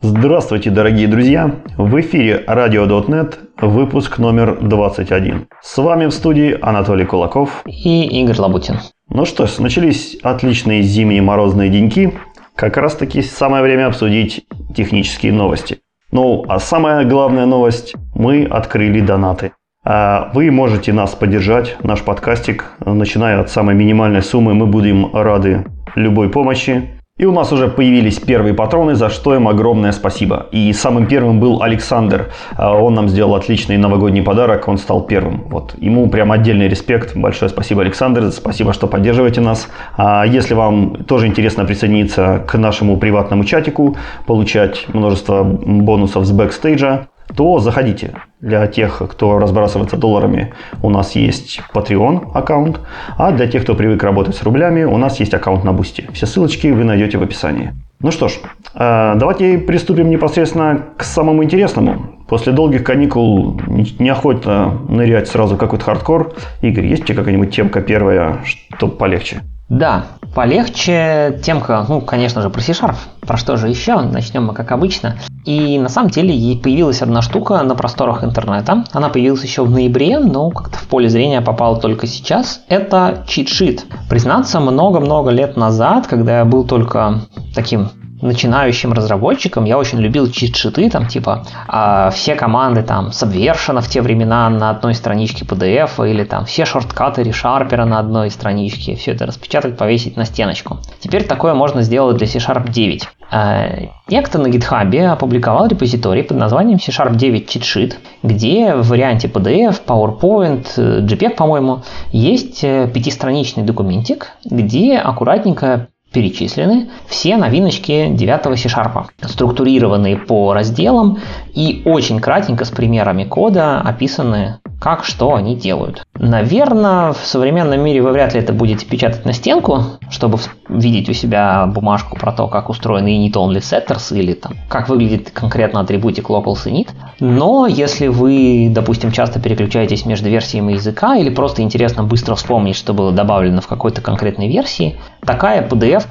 Здравствуйте, дорогие друзья! В эфире Radio.net, выпуск номер 21. С вами в студии Анатолий Кулаков и Игорь Лабутин. Ну что ж, начались отличные зимние морозные деньки. Как раз таки самое время обсудить технические новости. Ну, а самая главная новость – мы открыли донаты. А вы можете нас поддержать, наш подкастик, начиная от самой минимальной суммы. Мы будем рады любой помощи. И у нас уже появились первые патроны, за что им огромное спасибо. И самым первым был Александр. А, он нам сделал отличный новогодний подарок, он стал первым. Вот. Ему прям отдельный респект. Большое спасибо, Александр. Спасибо, что поддерживаете нас. А если вам тоже интересно присоединиться к нашему приватному чатику, получать множество бонусов с бэкстейджа, то заходите. Для тех, кто разбрасывается долларами, у нас есть Patreon аккаунт, а для тех, кто привык работать с рублями, у нас есть аккаунт на Boosty. Все ссылочки вы найдете в описании. Ну что ж, э, давайте приступим непосредственно к самому интересному. После долгих каникул неохотно нырять сразу какой-то хардкор. Игорь, есть у тебя какая-нибудь темка первая, чтобы полегче? Да, полегче темка, ну, конечно же, про C-Sharp. Про что же еще? Начнем мы, как обычно. И на самом деле ей появилась одна штука на просторах интернета. Она появилась еще в ноябре, но как-то в поле зрения попала только сейчас. Это cheat sheet. Признаться, много-много лет назад, когда я был только таким начинающим разработчикам я очень любил чит-шиты, там типа э, все команды там Subversion в те времена на одной страничке PDF или там все шорткаты ReSharper на одной страничке, все это распечатать, повесить на стеночку. Теперь такое можно сделать для C-Sharp 9. Э, некто на GitHub опубликовал репозиторий под названием C-Sharp 9 Cheat Sheet, где в варианте PDF, PowerPoint, JPEG, по-моему, есть э, пятистраничный документик, где аккуратненько перечислены все новиночки 9 C-Sharp, структурированные по разделам и очень кратенько с примерами кода описаны, как что они делают. Наверное, в современном мире вы вряд ли это будете печатать на стенку, чтобы видеть у себя бумажку про то, как устроены init only setters или там, как выглядит конкретно атрибутик locals init. Но если вы, допустим, часто переключаетесь между версиями языка или просто интересно быстро вспомнить, что было добавлено в какой-то конкретной версии, такая PDF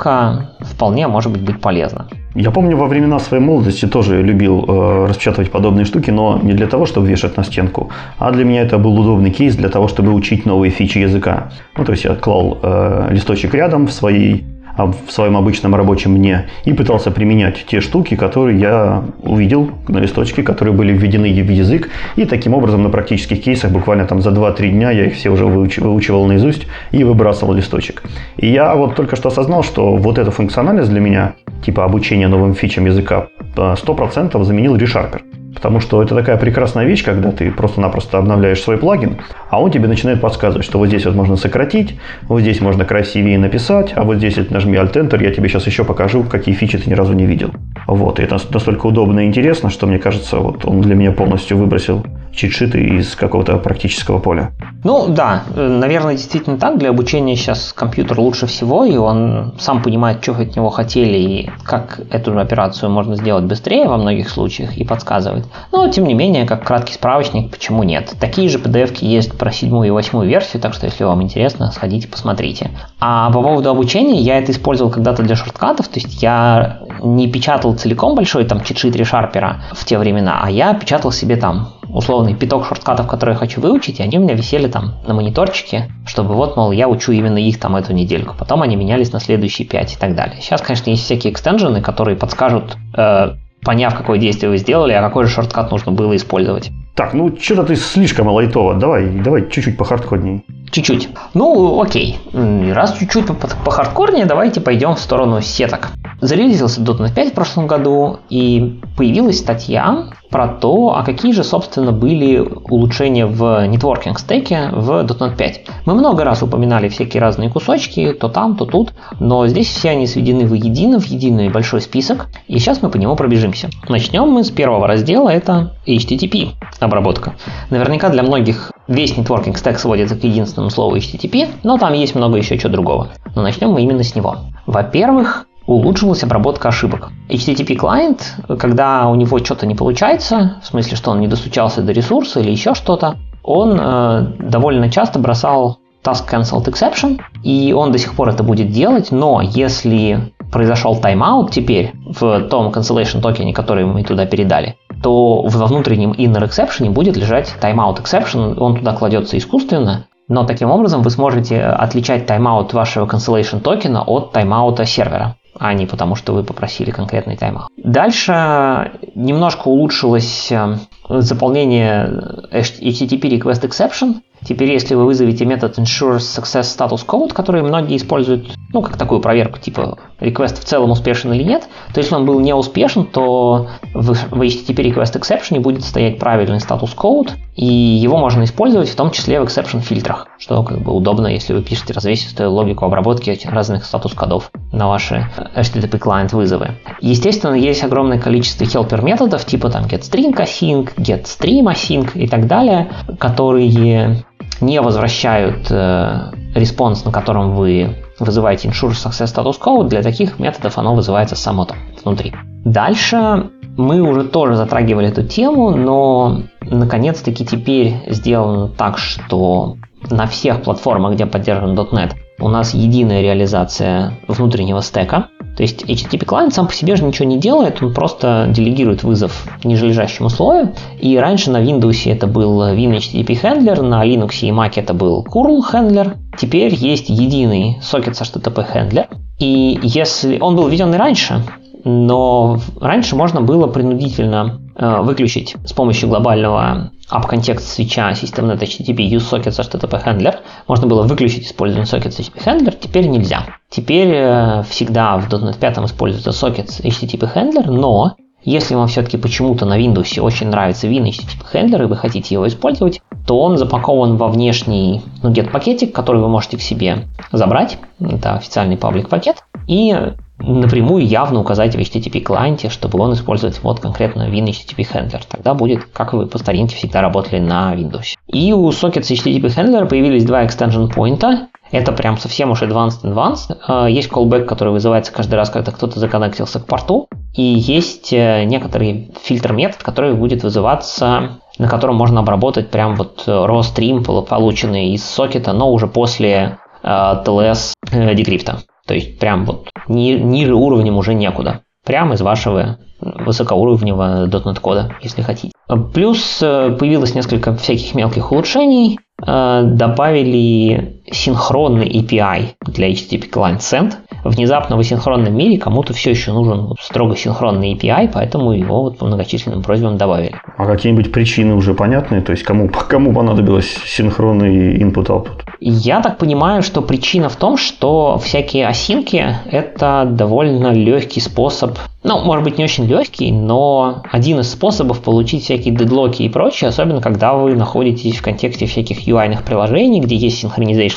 вполне может быть полезна. Я помню, во времена своей молодости тоже любил э, распечатывать подобные штуки, но не для того, чтобы вешать на стенку, а для меня это был удобный кейс для того, чтобы учить новые фичи языка. Ну, то есть я клал э, листочек рядом в своей а, в своем обычном рабочем мне и пытался применять те штуки, которые я увидел на листочке, которые были введены в язык. И таким образом на практических кейсах буквально там за 2-3 дня я их все уже выучивал наизусть и выбрасывал листочек. И я вот только что осознал, что вот эта функциональность для меня, типа обучения новым фичам языка, 100% заменил ReSharper. Потому что это такая прекрасная вещь, когда ты просто-напросто обновляешь свой плагин, а он тебе начинает подсказывать, что вот здесь вот можно сократить, вот здесь можно красивее написать, а вот здесь вот нажми Alt-Enter, я тебе сейчас еще покажу, какие фичи ты ни разу не видел. Вот, и это настолько удобно и интересно, что мне кажется, вот он для меня полностью выбросил чит-шиты из какого-то практического поля. Ну да, наверное, действительно так. Для обучения сейчас компьютер лучше всего, и он сам понимает, что от него хотели, и как эту операцию можно сделать быстрее во многих случаях, и подсказывает. Но, тем не менее, как краткий справочник, почему нет? Такие же PDF есть про седьмую и восьмую версию, так что, если вам интересно, сходите, посмотрите. А по поводу обучения, я это использовал когда-то для шорткатов, то есть я не печатал целиком большой там чит-шит решарпера в те времена, а я печатал себе там условный пяток шорткатов, которые я хочу выучить, и они у меня висели там на мониторчике, чтобы вот, мол, я учу именно их там эту недельку. Потом они менялись на следующие пять и так далее. Сейчас, конечно, есть всякие экстенжены, которые подскажут, э, поняв, какое действие вы сделали, а какой же шорткат нужно было использовать. Так, ну что-то ты слишком лайтово. Давай, давай чуть-чуть по хардкорней. Чуть-чуть. Ну, окей. Раз чуть-чуть по хардкорнее, давайте пойдем в сторону сеток. Зарелизился .NET 5 в прошлом году, и появилась статья про то, а какие же, собственно, были улучшения в нетворкинг стеке в .NET 5. Мы много раз упоминали всякие разные кусочки, то там, то тут, но здесь все они сведены воедино, в единый большой список, и сейчас мы по нему пробежимся. Начнем мы с первого раздела, это HTTP обработка. Наверняка для многих весь нетворкинг стек сводится к единственному слову HTTP, но там есть много еще чего другого. Но начнем мы именно с него. Во-первых, улучшилась обработка ошибок. HTTP клиент, когда у него что-то не получается, в смысле, что он не достучался до ресурса или еще что-то, он э, довольно часто бросал task cancelled exception, и он до сих пор это будет делать, но если произошел тайм-аут теперь в том cancellation токене, который мы туда передали, то во внутреннем inner exception будет лежать timeout exception, он туда кладется искусственно, но таким образом вы сможете отличать тайм-аут вашего cancellation токена от тайм-аута сервера а не потому, что вы попросили конкретный тайм-аут. Дальше немножко улучшилось э, заполнение HTTP Request Exception. Теперь, если вы вызовете метод ensure success status code, который многие используют, ну, как такую проверку, типа request в целом успешен или нет, то если он был не успешен, то в, в HTTP request exception будет стоять правильный status code, и его можно использовать в том числе в exception фильтрах, что как бы удобно, если вы пишете развесистую логику обработки разных статус-кодов на ваши HTTP client вызовы. Естественно, есть огромное количество helper методов, типа там getString async, getStream async и так далее, которые не возвращают э, response, на котором вы вызываете ensure success status code, для таких методов оно вызывается само там внутри. Дальше мы уже тоже затрагивали эту тему, но наконец-таки теперь сделано так, что на всех платформах, где поддержан .NET, у нас единая реализация внутреннего стека. То есть HTTP клиент сам по себе же ничего не делает, он просто делегирует вызов нижележащему слою. И раньше на Windows это был WinHTTP Handler, на Linux и Mac это был curl Handler. Теперь есть единый сокет с HTTP Handler. И если он был введен и раньше, но раньше можно было принудительно выключить с помощью глобального app-контекст свеча systemnet HTTP useSockets HTTP handler. Можно было выключить использование sockets HTTP handler, теперь нельзя. Теперь э, всегда в .NET 5 используется sockets HTTP handler, но если вам все-таки почему-то на Windows очень нравится Win HTTP handler и вы хотите его использовать, то он запакован во внешний ну, get пакетик, который вы можете к себе забрать. Это официальный паблик пакет. И напрямую явно указать в HTTP клиенте, чтобы он использовал вот конкретно Win HTTP Handler. Тогда будет, как вы по старинке всегда работали на Windows. И у Sockets HTTP Handler появились два extension point. Это прям совсем уж advanced advanced. А, есть callback, который вызывается каждый раз, когда кто-то законнектился к порту. И есть э, некоторый фильтр метод, который будет вызываться на котором можно обработать прям вот raw stream, полученный из сокета, но уже после э, TLS э, декрипта. То есть прям вот ни, ниже уровнем уже некуда. Прямо из вашего высокоуровневого .NET кода, если хотите. Плюс э, появилось несколько всяких мелких улучшений. Э, добавили синхронный API для HTTP Client Send. Внезапно в асинхронном мире кому-то все еще нужен строго синхронный API, поэтому его вот по многочисленным просьбам добавили. А какие-нибудь причины уже понятны? То есть кому, кому понадобилось синхронный input-output? Я так понимаю, что причина в том, что всякие осинки – это довольно легкий способ, ну, может быть, не очень легкий, но один из способов получить всякие дедлоки и прочее, особенно когда вы находитесь в контексте всяких UI-ных приложений, где есть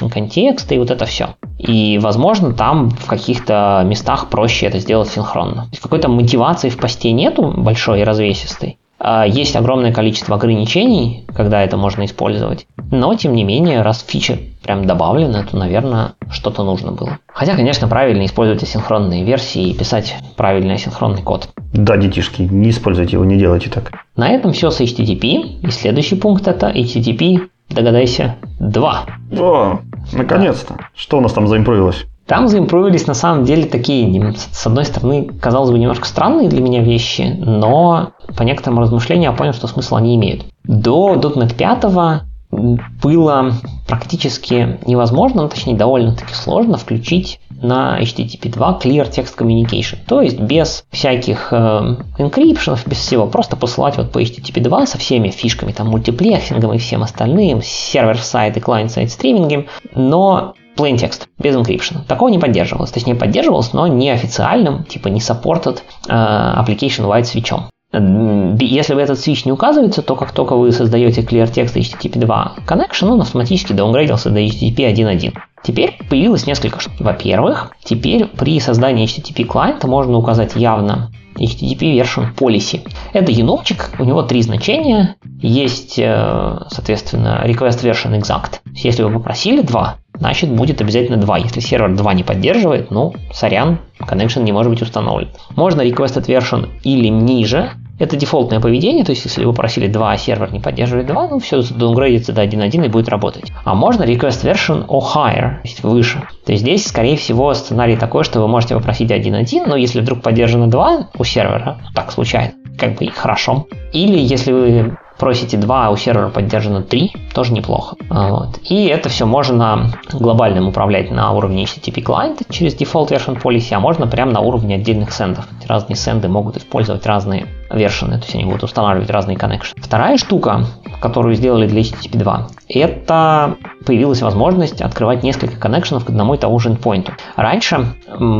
синхронизация контекста и вот это все. И, возможно, там в каких-то местах проще это сделать синхронно. Какой-то мотивации в посте нету большой и развесистой, а, есть огромное количество ограничений, когда это можно использовать. Но, тем не менее, раз фича прям добавлена, то, наверное, что-то нужно было. Хотя, конечно, правильно использовать асинхронные версии и писать правильный асинхронный код. Да, детишки, не используйте его, не делайте так. На этом все с HTTP. И следующий пункт это HTTP, догадайся, 2. О, наконец-то. Что у нас там заимпровилось? Там заимпровились на самом деле такие, с одной стороны, казалось бы, немножко странные для меня вещи, но по некоторым размышлениям я понял, что смысл они имеют. До .NET 5 было практически невозможно, ну, точнее довольно-таки сложно включить на HTTP 2 Clear Text Communication. То есть без всяких э, без всего, просто посылать вот по HTTP 2 со всеми фишками, там, мультиплексингом и всем остальным, сервер-сайт и клиент-сайт стримингом, но plain text, без encryption. Такого не поддерживалось. Точнее, поддерживалось, но не официальным, типа не supported э, application-wide свечом. Если вы этот switch не указывается, то как только вы создаете clear text HTTP 2 connection, он автоматически даунгрейдился до HTTP 1.1. Теперь появилось несколько штук. Во-первых, теперь при создании HTTP клиента можно указать явно HTTP version policy. Это еномчик, у него три значения. Есть, э, соответственно, request version exact. Если вы попросили два, значит будет обязательно 2. Если сервер 2 не поддерживает, ну, сорян, connection не может быть установлен. Можно requested version или ниже, Это дефолтное поведение, то есть если вы попросили 2, а сервер не поддерживает 2, ну все даунгрейдится до 1.1 и будет работать. А можно request version or higher, то есть выше. То есть здесь, скорее всего, сценарий такой, что вы можете попросить 1.1, но если вдруг поддержано 2 у сервера, так случайно, как бы и хорошо. Или если вы просите 2, а у сервера поддержано 3, тоже неплохо. А, вот. И это все можно глобально управлять на уровне HTTP клиента через Default Version Policy, а можно прямо на уровне отдельных сендов. Разные сенды могут использовать разные вершины, то есть они будут устанавливать разные коннекшены. Вторая штука, которую сделали для HTTP 2, это появилась возможность открывать несколько коннекшенов к одному и тому же endpoint. Раньше,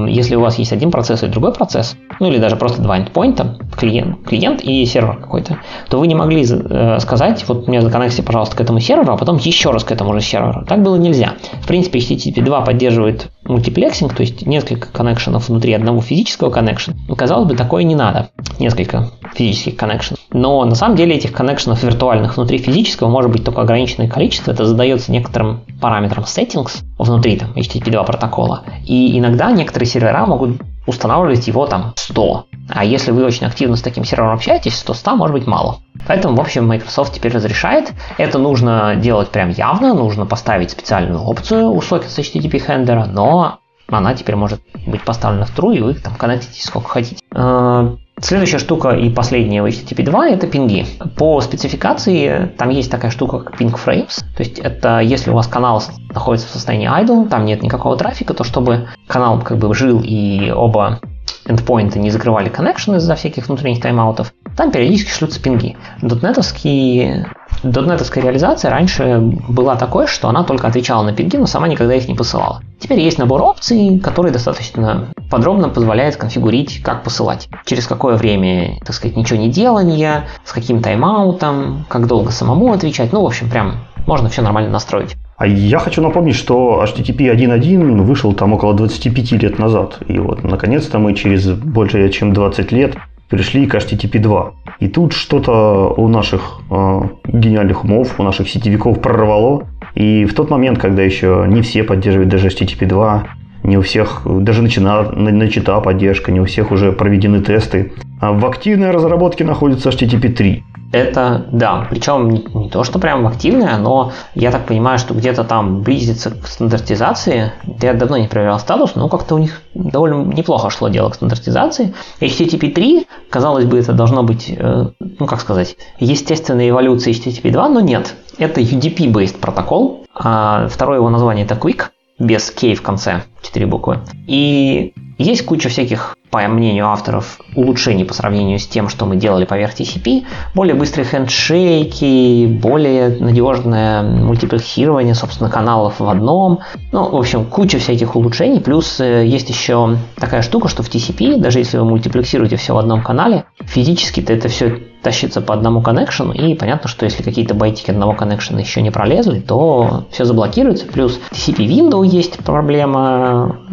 если у вас есть один процесс и другой процесс, ну или даже просто два endpoint, клиент, клиент и сервер какой-то, то вы не могли э, сказать, вот мне законнекти, пожалуйста, к этому серверу, а потом еще раз к этому же серверу. Так было нельзя. В принципе, HTTP 2 поддерживает мультиплексинг, то есть несколько коннекшенов внутри одного физического коннекшена. Казалось бы, такое не надо. Несколько физических коннекшенов. Но на самом деле этих коннекшенов виртуальных внутри физического может быть только ограниченное количество. Это задается некоторым параметрам settings внутри там, HTTP 2 протокола. И иногда некоторые сервера могут устанавливать его там 100. А если вы очень активно с таким сервером общаетесь, то 100 может быть мало. Поэтому, в общем, Microsoft теперь разрешает. Это нужно делать прям явно, нужно поставить специальную опцию у сокета HTTP хендлера, но она теперь может быть поставлена в true, и вы там коннектитесь сколько хотите. Следующая штука и последняя в HTTP 2 это пинги. По спецификации там есть такая штука, как ping frames. То есть это если у вас канал находится в состоянии idle, там нет никакого трафика, то чтобы канал как бы жил и оба эндпоинты не закрывали коннекшн из-за всяких внутренних тайм-аутов, там периодически шлются пинги. Дотнетовские Дотнетовская реализация раньше была такой, что она только отвечала на пинги, но сама никогда их не посылала. Теперь есть набор опций, который достаточно подробно позволяет конфигурить, как посылать. Через какое время, так сказать, ничего не делания, с каким тайм-аутом, как долго самому отвечать. Ну, в общем, прям можно все нормально настроить. А я хочу напомнить, что HTTP 1.1 вышел там около 25 лет назад. И вот, наконец-то мы через больше чем 20 лет пришли к HTTP 2. И тут что-то у наших э, гениальных умов, у наших сетевиков прорвало. И в тот момент, когда еще не все поддерживают даже HTTP 2, не у всех даже начина, начата поддержка, не у всех уже проведены тесты. А в активной разработке находится HTTP 3. Это, да, причем не, не то, что прям активное, но я так понимаю, что где-то там близится к стандартизации. Я давно не проверял статус, но как-то у них довольно неплохо шло дело к стандартизации. HTTP 3, казалось бы, это должно быть, э, ну как сказать, естественная эволюция HTTP 2, но нет. Это UDP-based протокол, а второе его название это Quick, без K в конце, 4 буквы. И есть куча всяких по мнению авторов, улучшений по сравнению с тем, что мы делали поверх TCP. Более быстрые хендшейки, более надежное мультиплексирование, собственно, каналов в одном. Ну, в общем, куча всяких улучшений. Плюс э, есть еще такая штука, что в TCP, даже если вы мультиплексируете все в одном канале, физически-то это все тащится по одному коннекшену, и понятно, что если какие-то байтики одного коннекшена еще не пролезли, то все заблокируется. Плюс TCP window есть проблема,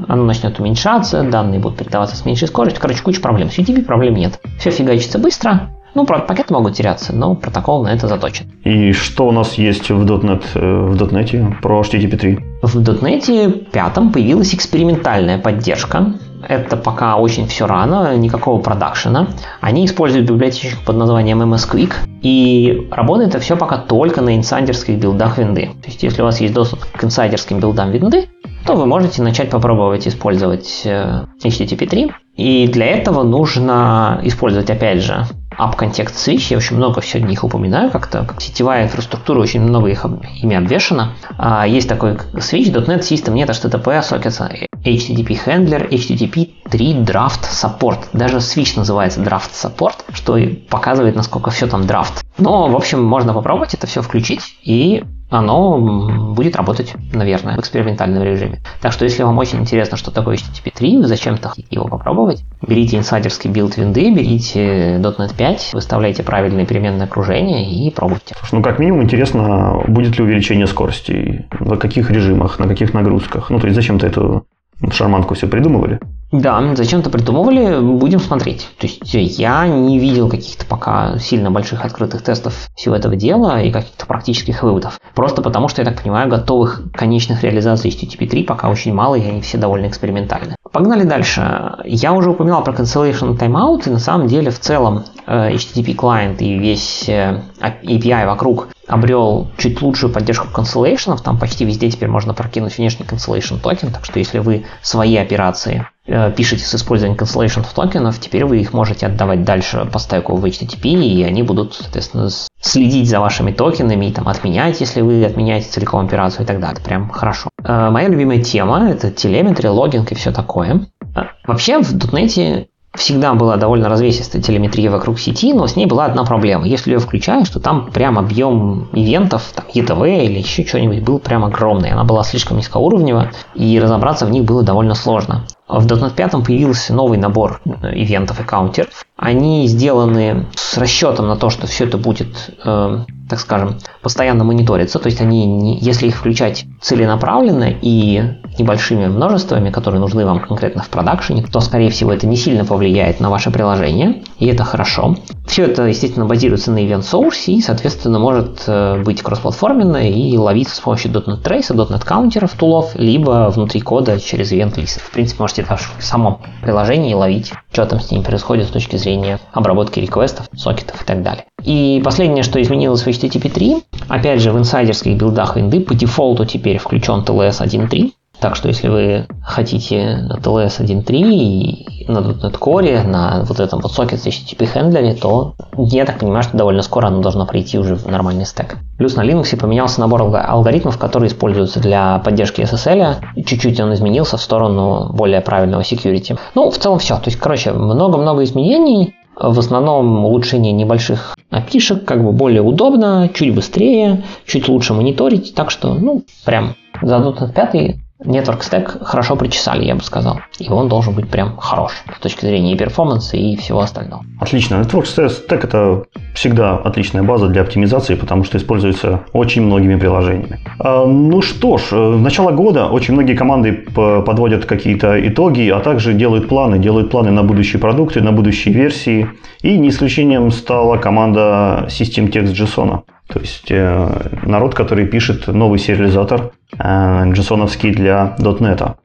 оно начнет уменьшаться, данные будут передаваться с меньшей скоростью. Короче, куча проблем. С UDP проблем нет. Все фигачится быстро, ну, правда, пакеты могут теряться, но протокол на это заточен. И что у нас есть в .NET, э, в .NET про HTTP 3? В .NET 5 появилась экспериментальная поддержка. Это пока очень все рано, никакого продакшена. Они используют библиотечку под названием MS Quick, и работает это все пока только на инсайдерских билдах винды. То есть, если у вас есть доступ к инсайдерским билдам винды, то вы можете начать попробовать использовать э, HTTP 3. И для этого нужно использовать, опять же, App Context Switch, я очень много сегодня их упоминаю как-то, как сетевая инфраструктура, очень много их ими обвешено. А, есть такой Switch, .NET System, нет HTTP, Sockets, HTTP Handler, HTTP 3 Draft Support. Даже Switch называется Draft Support, что показывает, насколько все там драфт. Но, в общем, можно попробовать это все включить и оно будет работать, наверное, в экспериментальном режиме. Так что, если вам очень интересно, что такое HTTP 3, вы зачем-то его попробовать, берите инсайдерский билд винды, берите .NET 5, выставляйте правильные переменные окружения и пробуйте. Ну, как минимум, интересно, будет ли увеличение скорости, в каких режимах, на каких нагрузках. Ну, то есть, зачем-то эту шарманку все придумывали. Да, зачем-то придумывали, будем смотреть. То есть я не видел каких-то пока сильно больших открытых тестов всего этого дела и каких-то практических выводов. Просто потому, что, я так понимаю, готовых конечных реализаций HTTP 3 пока очень мало, и они все довольно экспериментальны. Погнали дальше. Я уже упоминал про cancellation timeout, и на самом деле в целом э, HTTP клиент и весь э, API вокруг обрел чуть лучшую поддержку cancellation, там почти везде теперь можно прокинуть внешний cancellation токен, так что если вы свои операции Э, пишете с использованием cancellation токенов, теперь вы их можете отдавать дальше по стеку в HTTP, и они будут, соответственно, следить за вашими токенами и там отменять, если вы отменяете целиком операцию и так далее. Прям хорошо. Э, моя любимая тема – это телеметрия, логинг и все такое. Э, вообще в .NET всегда была довольно развесистая телеметрия вокруг сети, но с ней была одна проблема. Если ее включаешь, то там прям объем ивентов, там ETV или еще что-нибудь был прям огромный. Она была слишком низкоуровневая, и разобраться в них было довольно сложно. В .NET 5 появился новый набор ивентов и каунтеров. Они сделаны с расчетом на то, что все это будет, э, так скажем, постоянно мониториться. То есть они, не, если их включать целенаправленно и небольшими множествами, которые нужны вам конкретно в продакшене, то, скорее всего, это не сильно повлияет на ваше приложение, и это хорошо. Все это, естественно, базируется на event source и, соответственно, может э, быть кроссплатформенно и ловиться с помощью .NET Trace, .NET каунтеров, тулов, либо внутри кода через event list. В принципе, можете даже в самом приложении ловить, что там с ними происходит с точки зрения обработки реквестов, сокетов и так далее. И последнее, что изменилось в HTTP 3, опять же, в инсайдерских билдах винды по дефолту теперь включен TLS 1.3, так что если вы хотите TLS 1.3 и на .NET Core, на вот этом вот сокет HTTP хендлере, то я так понимаю, что довольно скоро оно должно прийти уже в нормальный стек. Плюс на Linux поменялся набор алгоритмов, которые используются для поддержки SSL. Чуть-чуть он изменился в сторону более правильного security. Ну, в целом все. То есть, короче, много-много изменений. В основном улучшение небольших опишек, как бы более удобно, чуть быстрее, чуть лучше мониторить. Так что, ну, прям за .NET 5 Network Stack хорошо причесали, я бы сказал. И он должен быть прям хорош с точки зрения и перформанса, и всего остального. Отлично. Network Stack это всегда отличная база для оптимизации, потому что используется очень многими приложениями. А, ну что ж, э, в начало года очень многие команды подводят какие-то итоги, а также делают планы, делают планы на будущие продукты, на будущие версии. И не исключением стала команда System Text JSON. То есть э, народ, который пишет новый сериализатор э, JSON для .NET.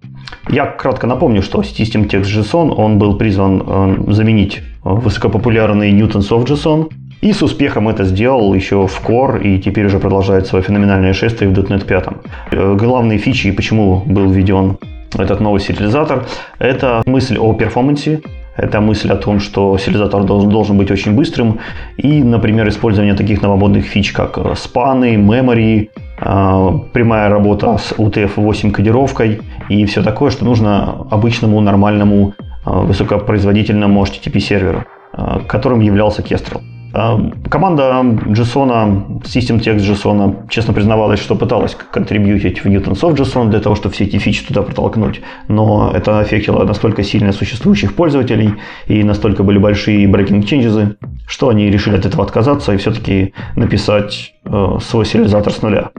Я кратко напомню, что System Text JSON он был призван э, заменить высокопопулярный Newton's of JSON, и с успехом это сделал еще в Core, и теперь уже продолжает свое феноменальное шествие в .NET 5. Э, главные фичи, почему был введен этот новый сериализатор, это мысль о перформансе, это мысль о том, что сериализатор должен, быть очень быстрым. И, например, использование таких новомодных фич, как э, спаны, memory, э, прямая работа с UTF-8 кодировкой и все такое, что нужно обычному нормальному э, высокопроизводительному HTTP серверу, которым являлся Kestrel. Команда JSON, System Text JSON, честно признавалась, что пыталась контрибьютить в Newton Soft JSON для того, чтобы все эти фичи туда протолкнуть, но это аффектило настолько сильно существующих пользователей и настолько были большие breaking changes, что они решили от этого отказаться и все-таки написать э, свой сериализатор с нуля.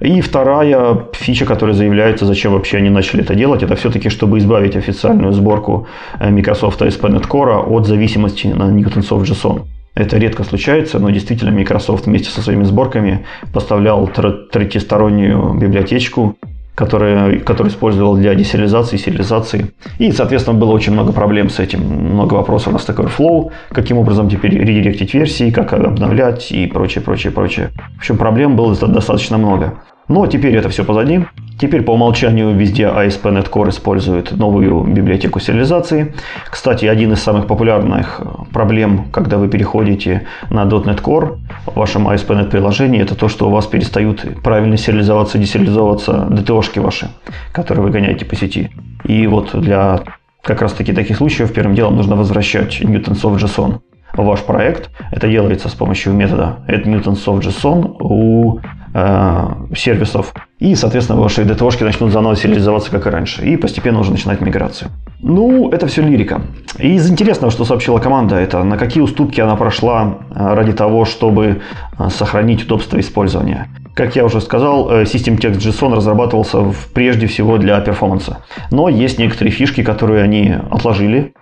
И вторая фича, которая заявляется, зачем вообще они начали это делать, это все-таки, чтобы избавить официальную сборку э, Microsoft ASP.NET Core от зависимости на Newton Soft JSON. Это редко случается, но действительно Microsoft вместе со своими сборками поставлял третьестороннюю библиотечку, которая, которую использовал для десериализации сериализации. И, соответственно, было очень много проблем с этим. Много вопросов на Stack Overflow, каким образом теперь редиректить версии, как обновлять и прочее, прочее, прочее. В общем, проблем было достаточно много. Но теперь это все позади. Теперь по умолчанию везде ASP.NET Core использует новую библиотеку сериализации. Кстати, один из самых популярных проблем, когда вы переходите на .NET Core в вашем ASP.NET приложении, это то, что у вас перестают правильно сериализоваться, десериализовываться DTO-шки ваши, которые вы гоняете по сети. И вот для как раз таки таких случаев первым делом нужно возвращать Newton Soft JSON в ваш проект. Это делается с помощью метода add Newton Soft JSON у Э, сервисов. И, соответственно, ваши DTO-шки начнут заново сериализоваться, как и раньше. И постепенно уже начинать миграцию. Ну, это все лирика. И из интересного, что сообщила команда, это на какие уступки она прошла э, ради того, чтобы э, сохранить удобство использования. как я уже сказал, System Text JSON разрабатывался прежде всего для перформанса. Но есть некоторые фишки, которые они отложили,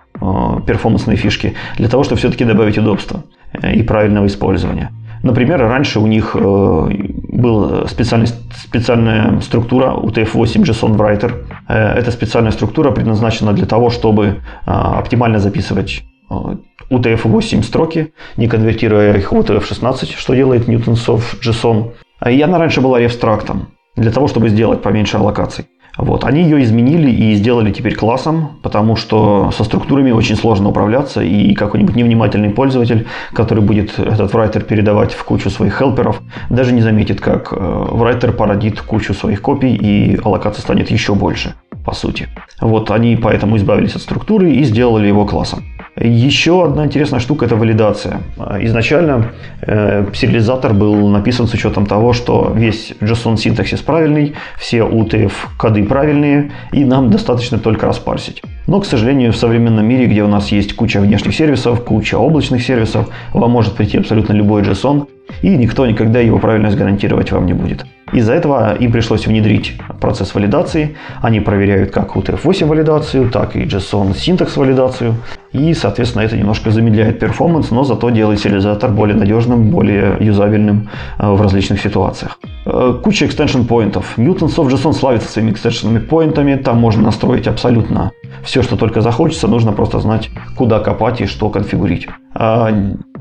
перформансные фишки, для того, чтобы все-таки добавить удобства и правильного использования. Например, раньше у них была специальная структура UTF-8 JSON Writer. Эта специальная структура предназначена для того, чтобы оптимально записывать UTF-8 строки, не конвертируя их в UTF-16, что делает Newtons JSON. И она раньше была рефстрактом, для того, чтобы сделать поменьше аллокаций. Вот. Они ее изменили и сделали теперь классом, потому что со структурами очень сложно управляться, и какой-нибудь невнимательный пользователь, который будет этот writer передавать в кучу своих хелперов, даже не заметит, как writer э, породит кучу своих копий, и аллокация станет еще больше, по сути. Вот они поэтому избавились от структуры и сделали его классом. Еще одна интересная штука – это валидация. Изначально э, сериализатор был написан с учетом того, что весь JSON синтаксис правильный, все UTF коды правильные, и нам достаточно только распарсить. Но, к сожалению, в современном мире, где у нас есть куча внешних сервисов, куча облачных сервисов, вам может прийти абсолютно любой JSON, и никто никогда его правильность гарантировать вам не будет. Из-за этого им пришлось внедрить процесс валидации. Они проверяют как UTF-8 валидацию, так и JSON синтакс валидацию. И, соответственно, это немножко замедляет перформанс, но зато делает сериализатор более надежным, более юзабельным э, в различных ситуациях. Э, куча extension поинтов. Newton Soft JSON славится своими extension поинтами. Там можно настроить абсолютно все, что только захочется. Нужно просто знать, куда копать и что конфигурить. А,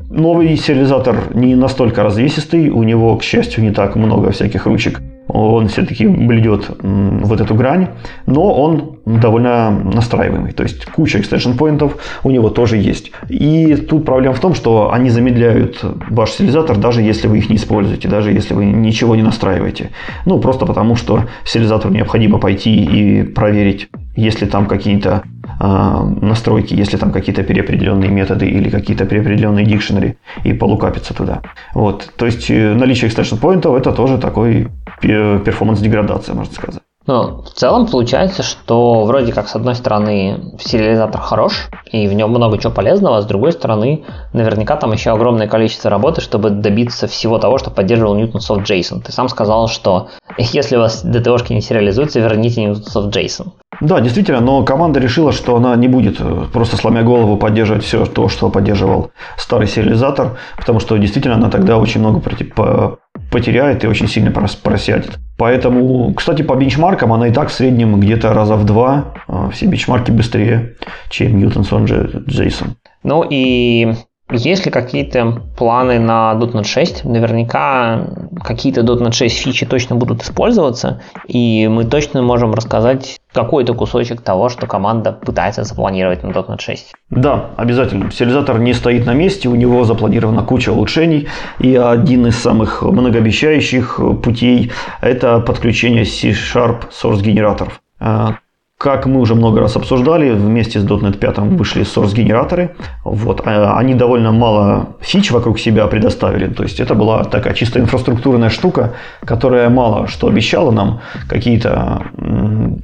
новый сериализатор не настолько развесистый, у него, к счастью, не так много всяких ручек. Он все-таки бледет вот эту грань, но он довольно настраиваемый. То есть куча extension поинтов у него тоже есть. И тут проблема в том, что они замедляют ваш сериализатор, даже если вы их не используете, даже если вы ничего не настраиваете. Ну, просто потому, что сериализатору необходимо пойти и проверить, если там какие-то настройки, если там какие-то переопределенные методы или какие-то переопределенные дикшенери и полукапиться туда. Вот. То есть э, наличие extension поинтов это тоже такой перформанс-деградация, можно сказать. Ну, в целом получается, что вроде как с одной стороны сериализатор хорош, и в нем много чего полезного, а с другой стороны наверняка там еще огромное количество работы, чтобы добиться всего того, что поддерживал Newton Soft JSON. Ты сам сказал, что если у вас DTO-шки не сериализуются, верните Newton Soft JSON. Да, действительно, но команда решила, что она не будет э, просто сломя голову поддерживать все то, что поддерживал старый сериализатор, потому что действительно она тогда очень много потеряет и очень сильно просядет. Поэтому, кстати, по бенчмаркам она и так в среднем где-то раза в два э, все бенчмарки быстрее, чем Newton's on JSON. Ну и есть ли какие-то планы на .NET 6? Наверняка какие-то .NET 6 фичи точно будут использоваться, и мы точно можем рассказать какой-то кусочек того, что команда пытается запланировать на .NET 6. Да, обязательно. Сериализатор не стоит на месте, у него запланирована куча улучшений, и один из самых многообещающих путей – это подключение C-Sharp Source генераторов. Как мы уже много раз обсуждали, вместе с .NET 5 вышли source-генераторы. Вот. А, они довольно мало фич вокруг себя предоставили. То есть это была такая чисто инфраструктурная штука, которая мало что обещала нам. Какие-то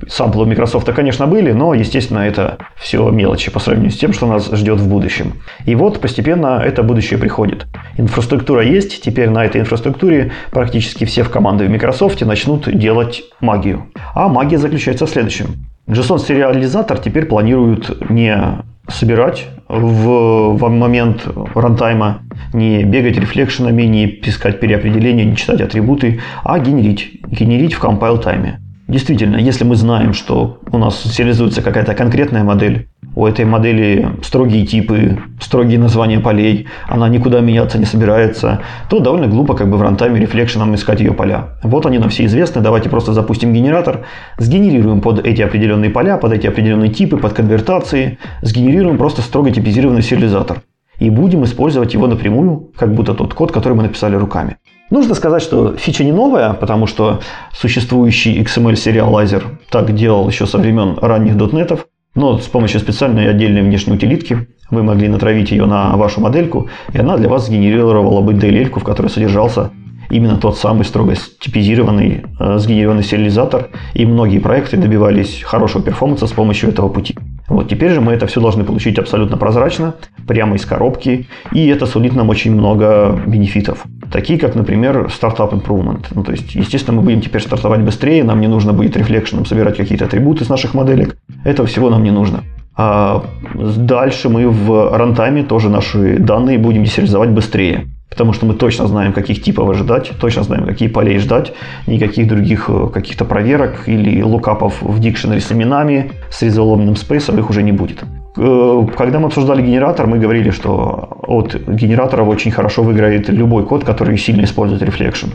самплы Microsoft, конечно, были, но, естественно, это все мелочи по сравнению с тем, что нас ждет в будущем. И вот постепенно это будущее приходит. Инфраструктура есть, теперь на этой инфраструктуре практически все в команды в Microsoft начнут делать магию. А магия заключается в следующем. JSON-сериализатор теперь планируют не собирать в, в момент рантайма, не бегать рефлекшенами, не искать переопределения, не читать атрибуты, а генерить. Генерить в compile тайме. Действительно, если мы знаем, что у нас сериализуется какая-то конкретная модель, у этой модели строгие типы, строгие названия полей, она никуда меняться не собирается, то довольно глупо как бы в рантайме рефлекшеном искать ее поля. Вот они нам все известны, давайте просто запустим генератор, сгенерируем под эти определенные поля, под эти определенные типы, под конвертации, сгенерируем просто строго типизированный сериализатор. И будем использовать его напрямую, как будто тот код, который мы написали руками. Нужно сказать, что фича не новая, потому что существующий XML-сериалайзер так делал еще со времен ранних дотнетов, но с помощью специальной отдельной внешней утилитки вы могли натравить ее на вашу модельку, и она для вас сгенерировала бы DLL, в которой содержался именно тот самый строго типизированный, э, сгенерированный сериализатор, и многие проекты добивались хорошего перформанса с помощью этого пути. Вот теперь же мы это все должны получить абсолютно прозрачно, прямо из коробки, и это сулит нам очень много бенефитов. Такие как, например, Startup Improvement. Ну, то есть, естественно, мы будем теперь стартовать быстрее, нам не нужно будет рефлекшеном собирать какие-то атрибуты с наших моделек. Этого всего нам не нужно. А дальше мы в рантайме тоже наши данные будем десериализовать быстрее. Потому что мы точно знаем, каких типов ожидать, точно знаем, какие полей ждать, никаких других э, каких-то проверок или лукапов в дикшенере с именами, с резоломным спейсом их уже не будет. Э, когда мы обсуждали генератор, мы говорили, что от генераторов очень хорошо выиграет любой код, который сильно использует Reflection.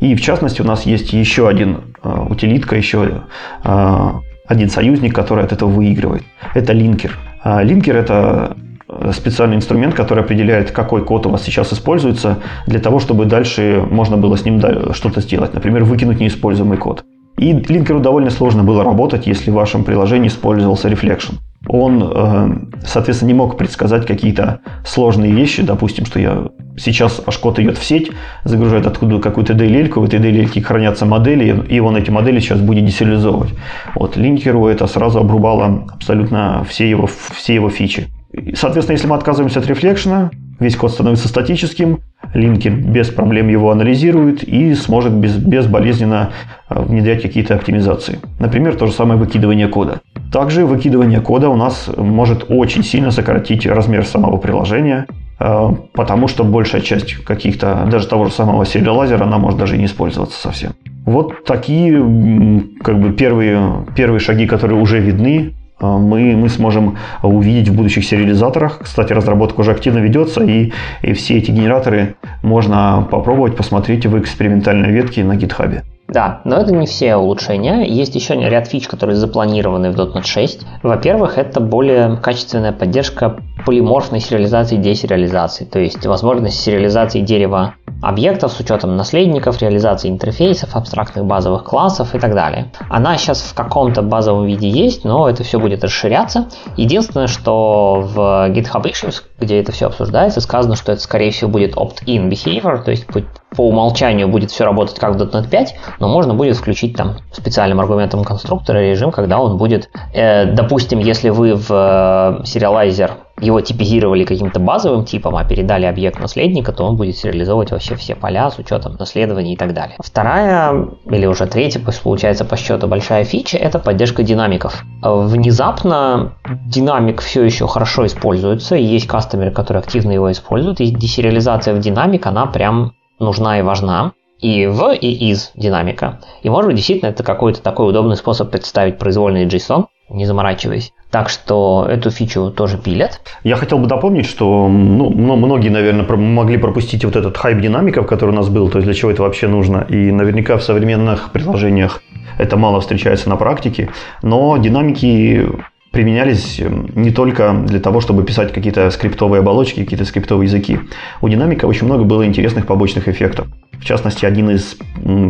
И в частности у нас есть еще один э, утилитка, еще один союзник, который от этого выигрывает. Это линкер. А линкер это специальный инструмент, который определяет, какой код у вас сейчас используется, для того, чтобы дальше можно было с ним что-то сделать. Например, выкинуть неиспользуемый код. И линкеру довольно сложно было работать, если в вашем приложении использовался Reflection. Он, э, соответственно, не мог предсказать какие-то сложные вещи. Допустим, что я сейчас аж код идет в сеть, загружает откуда какую-то DLL, в этой DLL хранятся модели, и он эти модели сейчас будет десериализовывать. Вот, линкеру это сразу обрубало абсолютно все его, все его фичи. Соответственно, если мы отказываемся от рефлекшена, весь код становится статическим, линкер без проблем его анализирует и сможет без, безболезненно э, внедрять какие-то оптимизации. Например, то же самое выкидывание кода. Также выкидывание кода у нас может очень сильно сократить размер самого приложения, э, потому что большая часть каких-то, даже того же самого сериалайзера, она может даже и не использоваться совсем. Вот такие как бы первые, первые шаги, которые уже видны а, мы, мы сможем увидеть в будущих сериализаторах. Кстати, разработка уже активно ведется, и, и все эти генераторы можно попробовать посмотреть в экспериментальной ветке на GitHub. Да, но это не все улучшения. Есть еще ряд фич, которые запланированы в .NET 6. Во-первых, это более качественная поддержка полиморфной сериализации десериализации, то есть возможность сериализации дерева объектов с учетом наследников, реализации интерфейсов, абстрактных базовых классов и так далее. Она сейчас в каком-то базовом виде есть, но это все будет расширяться. Единственное, что в GitHub Issues, где это все обсуждается, сказано, что это скорее всего будет opt-in behavior, то есть по умолчанию будет все работать как в .NET 5, но можно будет включить там специальным аргументом конструктора режим, когда он будет, э, допустим, если вы в э, его типизировали каким-то базовым типом, а передали объект наследника, то он будет сериализовывать вообще все поля с учетом наследования и так далее. Вторая, или уже третья, получается по счету большая фича, это поддержка динамиков. Внезапно динамик все еще хорошо используется, есть кастомеры, которые активно его используют, и десериализация в динамик, она прям нужна и важна и в, и из динамика. И может быть действительно это какой-то такой удобный способ представить произвольный JSON, не заморачиваясь. Так что эту фичу тоже пилят. Я хотел бы дополнить, что ну, многие, наверное, могли пропустить вот этот хайп динамиков, который у нас был, то есть для чего это вообще нужно. И наверняка в современных приложениях это мало встречается на практике, но динамики применялись эм, не только для того, чтобы писать какие-то скриптовые оболочки, какие-то скриптовые языки. У динамика очень много было интересных побочных эффектов. В частности, один из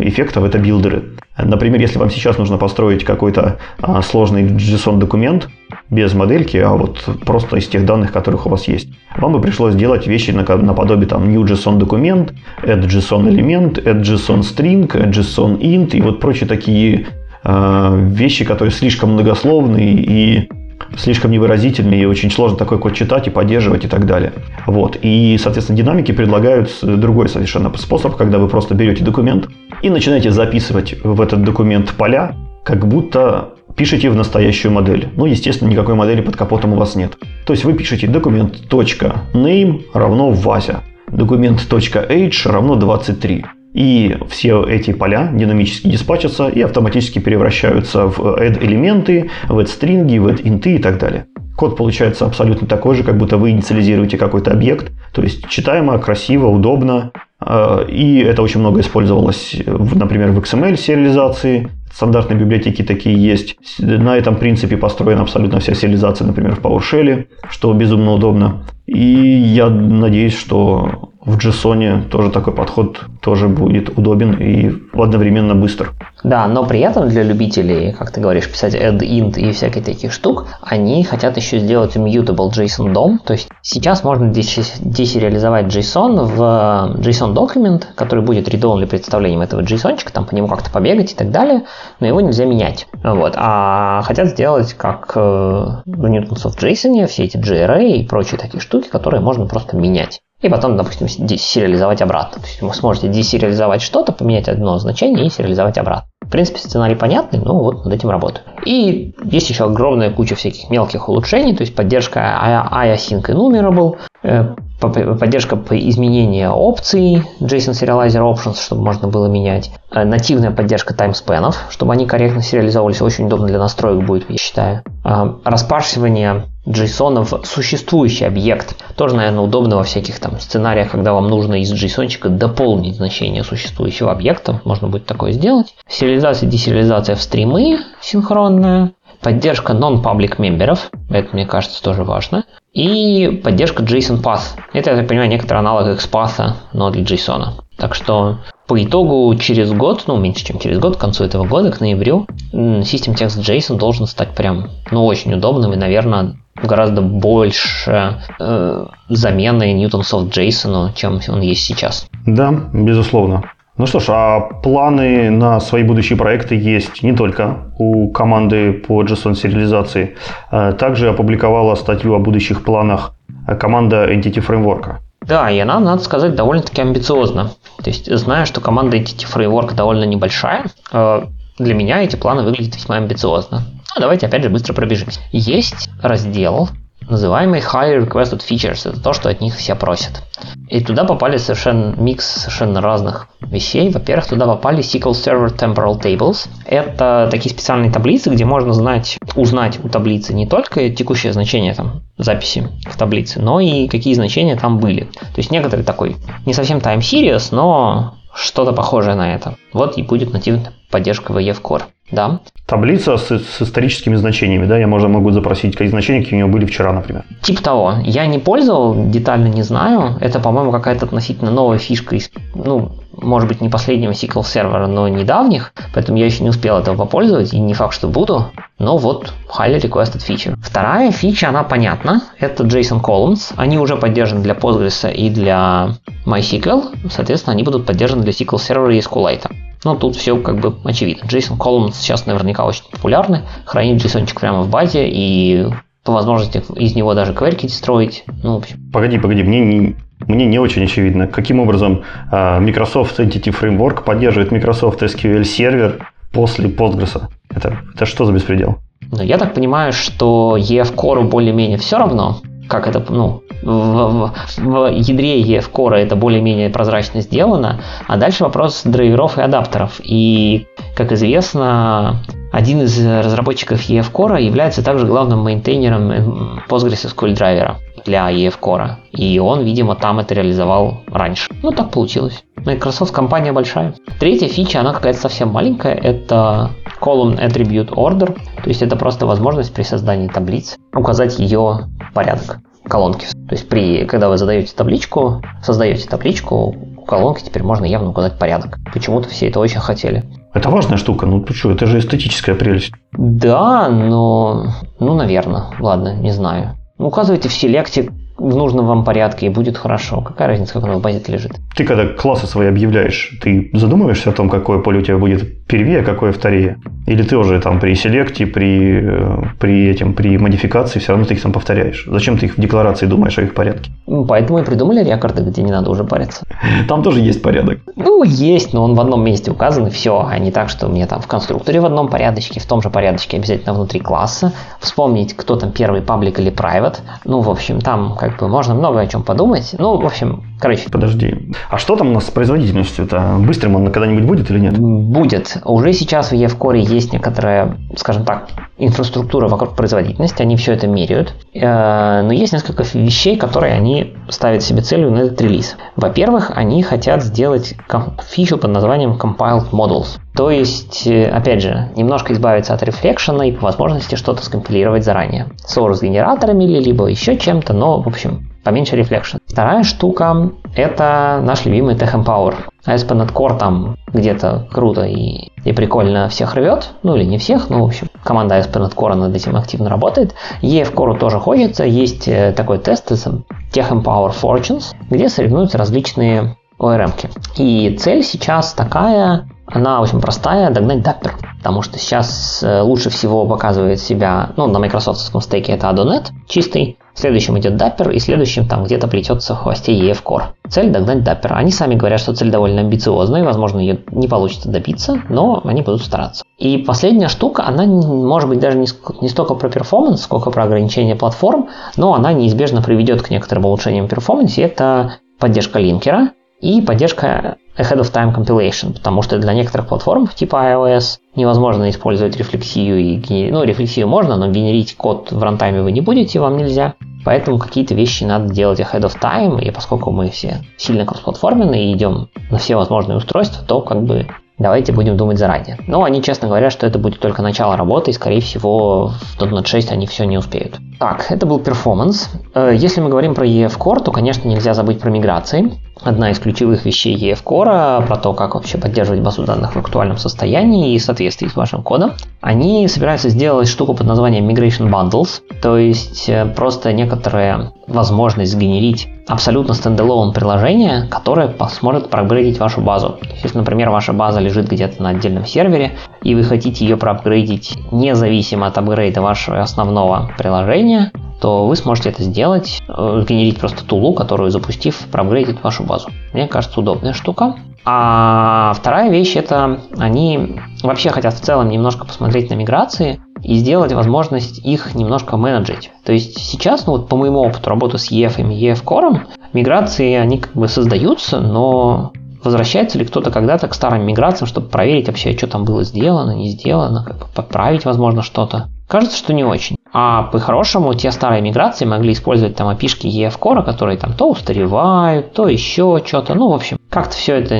эффектов – это билдеры. Например, если вам сейчас нужно построить какой-то а, сложный JSON-документ без модельки, а вот просто из тех данных, которых у вас есть, вам бы пришлось делать вещи наподобие там new JSON документ, add JSON элемент, add JSON string, add JSON int и вот прочие такие вещи, которые слишком многословные и слишком невыразительный и очень сложно такой код читать и поддерживать и так далее. Вот. И, соответственно, динамики предлагают другой совершенно способ, когда вы просто берете документ и начинаете записывать в этот документ поля, как будто пишете в настоящую модель. Ну, естественно, никакой модели под капотом у вас нет. То есть вы пишете документ .name равно Вася, документ .age равно 23. И все эти поля динамически диспатчатся и автоматически превращаются в add-элементы, в add-стринги, в add-инты и так далее. Код получается абсолютно такой же, как будто вы инициализируете какой-то объект. То есть читаемо, красиво, удобно. А, и это очень много использовалось, например, в XML сериализации. Стандартные библиотеки такие есть. На этом принципе построена абсолютно вся сериализация, например, в PowerShell, что безумно удобно. И я надеюсь, что в JSON тоже такой подход тоже будет удобен и одновременно быстр. Да, но при этом для любителей, как ты говоришь, писать add int и всяких таких штук, они хотят еще сделать immutable JSON DOM. То есть сейчас можно десериализовать JSON в JSON document, который будет редовным представлением этого JSON, там по нему как-то побегать и так далее, но его нельзя менять. Вот. А хотят сделать как э, в Newtonsoft JSON все эти GRA и прочие такие штуки, которые можно просто менять. И потом, допустим, десериализовать обратно. То есть вы сможете десериализовать что-то, поменять одно значение и сериализовать обратно. В принципе, сценарий понятный, но вот над этим работаю. И есть еще огромная куча всяких мелких улучшений, то есть поддержка iAsync Enumerable, э, поддержка по изменению опций JSON Serializer Options, чтобы можно было менять, э, нативная поддержка таймспенов, чтобы они корректно сериализовывались, очень удобно для настроек будет, я считаю. Э, распаршивание JSON в существующий объект. Тоже, наверное, удобно во всяких там сценариях, когда вам нужно из JSON дополнить значение существующего объекта. Можно будет такое сделать. Сериализация десериализация в стримы синхронная. Поддержка non-public мемберов, это, мне кажется, тоже важно. И поддержка JSON Path. Это, я так понимаю, некоторый аналог XPath, но для JSON. Так что по итогу через год, ну меньше чем через год, к концу этого года, к ноябрю, System Text JSON должен стать прям, ну очень удобным и, наверное, гораздо больше э, замены Newtonsoft JSON, чем он есть сейчас. Да, безусловно. Ну что ж, а планы на свои будущие проекты есть не только у команды по JSON сериализации. А также опубликовала статью о будущих планах команда Entity Framework. Да, и она, надо сказать, довольно-таки амбициозна. То есть, зная, что команда Entity Framework довольно небольшая, э, для меня эти планы выглядят весьма амбициозно. Ну, давайте опять же быстро пробежимся. Есть раздел, называемый High Requested Features. Это то, что от них все просят. И туда попали совершенно микс совершенно разных вещей. Во-первых, туда попали SQL Server Temporal Tables. Это такие специальные таблицы, где можно знать, узнать у таблицы не только текущее значение там, записи в таблице, но и какие значения там были. То есть некоторый такой, не совсем time series, но что-то похожее на это. Вот и будет нативная поддержка VF Core. Да. Таблица с, с историческими значениями, да? Я можно могу запросить, какие значения какие у него были вчера, например. Типа того. Я не пользовал, детально не знаю. Это, по-моему, какая-то относительно новая фишка из, ну, может быть, не последнего SQL сервера, но недавних, поэтому я еще не успел этого попользоваться, и не факт, что буду, но вот highly requested feature. Вторая фича, она понятна, это JSON Columns, они уже поддержаны для Postgres и для MySQL, соответственно, они будут поддержаны для SQL сервера и SQLite. Но тут все как бы очевидно. JSON Columns сейчас наверняка очень популярны, хранить JSON прямо в базе и по возможности из него даже кверки строить. Ну, в общем. Погоди, погоди, мне не, мне не очень очевидно, каким образом э, Microsoft Entity Framework поддерживает Microsoft SQL Server после Postgres. Это, это что за беспредел? Ну, я так понимаю, что EF Core более-менее все равно, как это, ну, в, в, в ядре EF Core это более-менее прозрачно сделано, а дальше вопрос драйверов и адаптеров. И, как известно, один из разработчиков EF Core является также главным мейнтейнером PostgreSQL драйвера для EF Core. И он, видимо, там это реализовал раньше. Ну, так получилось. Microsoft компания большая. Третья фича, она какая-то совсем маленькая, это Column Attribute Order. То есть это просто возможность при создании таблиц указать ее порядок колонки. То есть при, когда вы задаете табличку, создаете табличку, у колонки теперь можно явно указать порядок. Почему-то все это очень хотели. Это важная штука, ну ты что, это же эстетическая прелесть. Да, но, ну, наверное, ладно, не знаю. Указывайте в селекте в нужном вам порядке, и будет хорошо. Какая разница, как оно в базе лежит? Ты когда классы свои объявляешь, ты задумываешься о том, какое поле у тебя будет первее, а какое вторее? Или ты уже там при селекте, при, э, при, этим, при модификации все равно ты их там повторяешь? Зачем ты их в декларации думаешь о их порядке? Ну, поэтому и придумали рекорды, где не надо уже париться. Там тоже есть порядок. Ну, есть, но он в одном месте указан, и все, а не так, что мне там в конструкторе в одном порядочке, в том же порядочке обязательно внутри класса, вспомнить, кто там первый паблик или private. Ну, в общем, там как бы можно много о чем подумать. Ну, в общем, короче. Подожди. А что там у нас с производительностью? Это быстрым он когда-нибудь будет или нет? Будет. Уже сейчас в EF-Core есть некоторая, скажем так, инфраструктура вокруг производительности, они все это меряют. Э, но есть несколько вещей, которые они ставят себе целью на этот релиз. Во-первых, они хотят сделать фичу под названием Compiled Models. То есть, э, опять же, немножко избавиться от reflection а и по возможности что-то скомпилировать заранее. Source генераторами или либо еще чем-то, но, в общем, поменьше reflection. Вторая штука – это наш любимый TechEmpower. ASP.NET Core там где-то круто и, и прикольно всех рвет, ну или не всех, но в общем команда ASP.NET Core над этим активно работает. EF Core тоже хочется, есть э, такой тест Tech Empower Fortunes, где соревнуются различные ORM. -ки. И цель сейчас такая она очень простая, догнать Dapper. Потому что сейчас э, лучше всего показывает себя, ну, на майкрософтском стеке это Adonet чистый, следующим идет Dapper, и следующим там где-то плетется в хвосте EF Core. Цель догнать Dapper. Они сами говорят, что цель довольно амбициозная, возможно, ее не получится добиться, но они будут стараться. И последняя штука, она может быть даже не столько про перформанс, сколько про ограничение платформ, но она неизбежно приведет к некоторым улучшениям перформанса. Это поддержка линкера и поддержка ahead of time compilation, потому что для некоторых платформ типа iOS невозможно использовать рефлексию и генери... ну рефлексию можно, но генерить код в рантайме вы не будете, вам нельзя. Поэтому какие-то вещи надо делать ahead of time, и поскольку мы все сильно кроссплатформенные и идем на все возможные устройства, то как бы давайте будем думать заранее. Но они честно говорят, что это будет только начало работы, и скорее всего в .NET 6 они все не успеют. Так, это был performance. Э, если мы говорим про EF Core, то, конечно, нельзя забыть про миграции одна из ключевых вещей EF Core, про то, как вообще поддерживать базу данных в актуальном состоянии и соответствии с вашим кодом. Они собираются сделать штуку под названием Migration Bundles, то есть э, просто некоторая возможность сгенерить абсолютно standalone приложение, которое сможет проапгрейдить вашу базу. Если, например, ваша база лежит где-то на отдельном сервере, и вы хотите ее проапгрейдить независимо от апгрейда вашего основного приложения, то вы сможете это сделать, э, сгенерить просто тулу, которую запустив, проапгрейдит вашу базу. Мне кажется, удобная штука. А вторая вещь это они вообще хотят в целом немножко посмотреть на миграции и сделать возможность их немножко менеджить. То есть сейчас, ну вот по моему опыту работы с EF и EF Core, миграции они как бы создаются, но возвращается ли кто-то когда-то к старым миграциям, чтобы проверить вообще, что там было сделано, не сделано, как бы подправить, возможно, что-то. Кажется, что не очень. А по-хорошему, те старые миграции могли использовать там опишки EF Core, которые там то устаревают, то еще что-то. Ну, в общем, как-то все это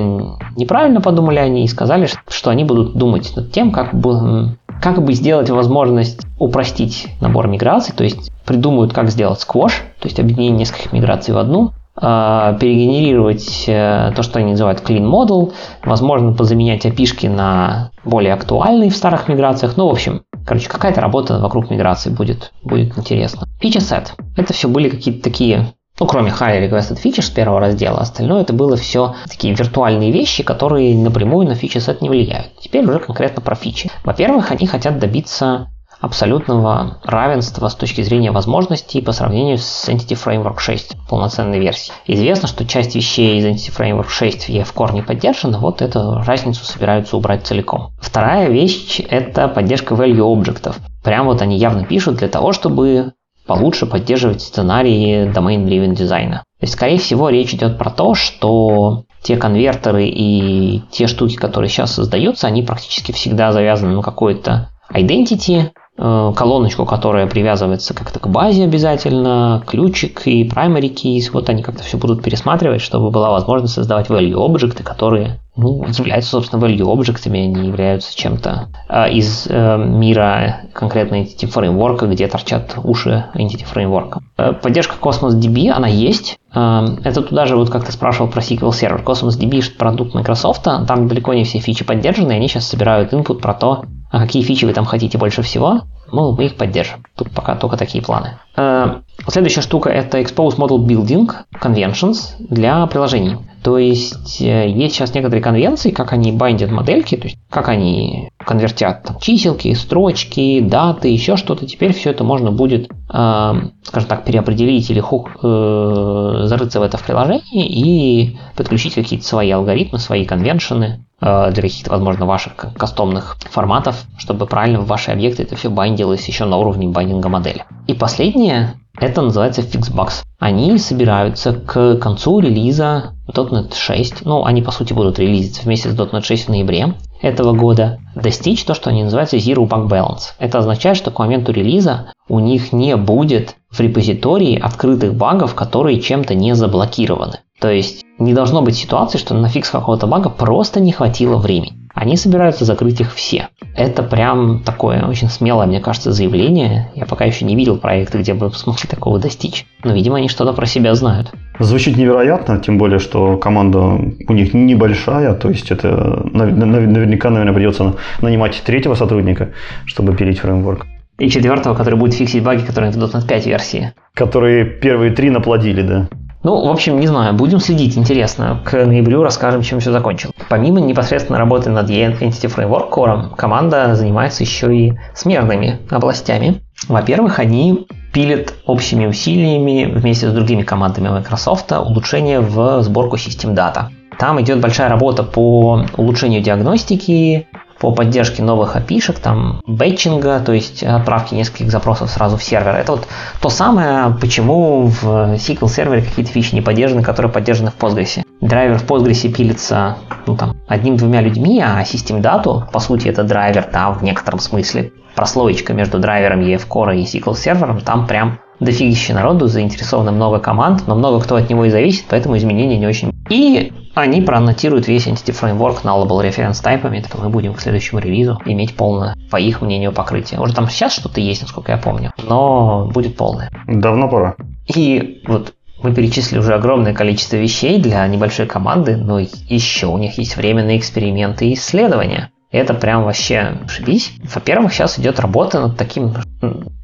неправильно подумали они и сказали, что они будут думать над тем, как бы, как бы сделать возможность упростить набор миграций, то есть придумают, как сделать сквош, то есть объединение нескольких миграций в одну, а, перегенерировать э, то, что они называют clean model, возможно, позаменять опишки на более актуальные в старых миграциях. Ну, в общем, короче, какая-то работа вокруг миграции будет, будет интересно. Feature set. Это все были какие-то такие ну, кроме highly requested features первого раздела, остальное это было все такие виртуальные вещи, которые напрямую на фичи сет не влияют. Теперь уже конкретно про фичи. Во-первых, они хотят добиться абсолютного равенства с точки зрения возможностей по сравнению с Entity Framework 6 полноценной версии. Известно, что часть вещей из Entity Framework 6 в EF Core не поддержана, вот эту разницу собираются убрать целиком. Вторая вещь – это поддержка value объектов. Прям вот они явно пишут для того, чтобы получше поддерживать сценарии domain-driven дизайна. То есть, скорее всего, речь идет про то, что те конвертеры и те штуки, которые сейчас создаются, они практически всегда завязаны на какой-то identity, колоночку, которая привязывается как-то к базе обязательно, ключик и primary keys, вот они как-то все будут пересматривать, чтобы была возможность создавать value объекты, которые ну, являются, собственно, value объектами, они являются чем-то э, из э, мира конкретно Entity Framework, где торчат уши Entity Framework. Э, поддержка Cosmos DB, она есть. Э, это туда же, вот как ты спрашивал про SQL Server. Cosmos DB – продукт Microsoft, там далеко не все фичи поддержаны, и они сейчас собирают input про то, а какие фичи вы там хотите больше всего, ну, мы их поддержим. Тут пока только такие планы. Э, следующая штука это Expose Model Building Conventions для приложений. То есть э, есть сейчас некоторые конвенции, как они байдят модельки, то есть как они конвертят там, чиселки, строчки, даты, еще что-то. Теперь все это можно будет, э, скажем так, переопределить или хук, э, зарыться в это в приложении и подключить какие-то свои алгоритмы, свои конвеншены для каких-то, возможно, ваших кастомных форматов, чтобы правильно в ваши объекты это все бандилось еще на уровне байдинга модели. И последнее, это называется Fixbox. Они собираются к концу релиза .NET 6, ну, они по сути будут релизиться вместе с .NET 6 в ноябре этого года, достичь то, что они называются Zero Bug Balance. Это означает, что к моменту релиза у них не будет в репозитории открытых багов, которые чем-то не заблокированы. То есть не должно быть ситуации, что на фикс какого-то бага просто не хватило времени. Они собираются закрыть их все. Это прям такое очень смелое, мне кажется, заявление. Я пока еще не видел проекта, где бы смогли такого достичь. Но, видимо, они что-то про себя знают. Звучит невероятно, тем более, что команда у них небольшая, то есть это наверняка, наверное, придется нанимать третьего сотрудника, чтобы пилить фреймворк. И четвертого, который будет фиксить баги, которые в .NET 5 версии. Которые первые три наплодили, да. Ну, в общем, не знаю, будем следить, интересно. К ноябрю расскажем, чем все закончилось. Помимо непосредственно работы над Entity Framework Core, команда занимается еще и смежными областями. Во-первых, они пилят общими усилиями вместе с другими командами Microsoft улучшение в сборку систем дата. Там идет большая работа по улучшению диагностики, по поддержке новых API, там бэтчинга, то есть отправки нескольких запросов сразу в сервер. Это вот то самое, почему в SQL сервере какие-то фичи не поддержаны, которые поддержаны в Postgres. Драйвер в Postgres пилится ну, там, одним-двумя людьми, а систем дату, по сути, это драйвер, да, в некотором смысле. Прослоечка между драйвером EF Core и SQL сервером, там прям дофигища народу, заинтересовано много команд, но много кто от него и зависит, поэтому изменения не очень. И они проаннотируют весь Entity Framework nullable reference тайпами, это мы будем к следующему релизу иметь полное, по их мнению, покрытие. Уже там сейчас что-то есть, насколько я помню, но будет полное. Давно пора. И вот мы перечислили уже огромное количество вещей для небольшой команды, но еще у них есть время на эксперименты и исследования. Это прям вообще шибись. Во-первых, сейчас идет работа над таким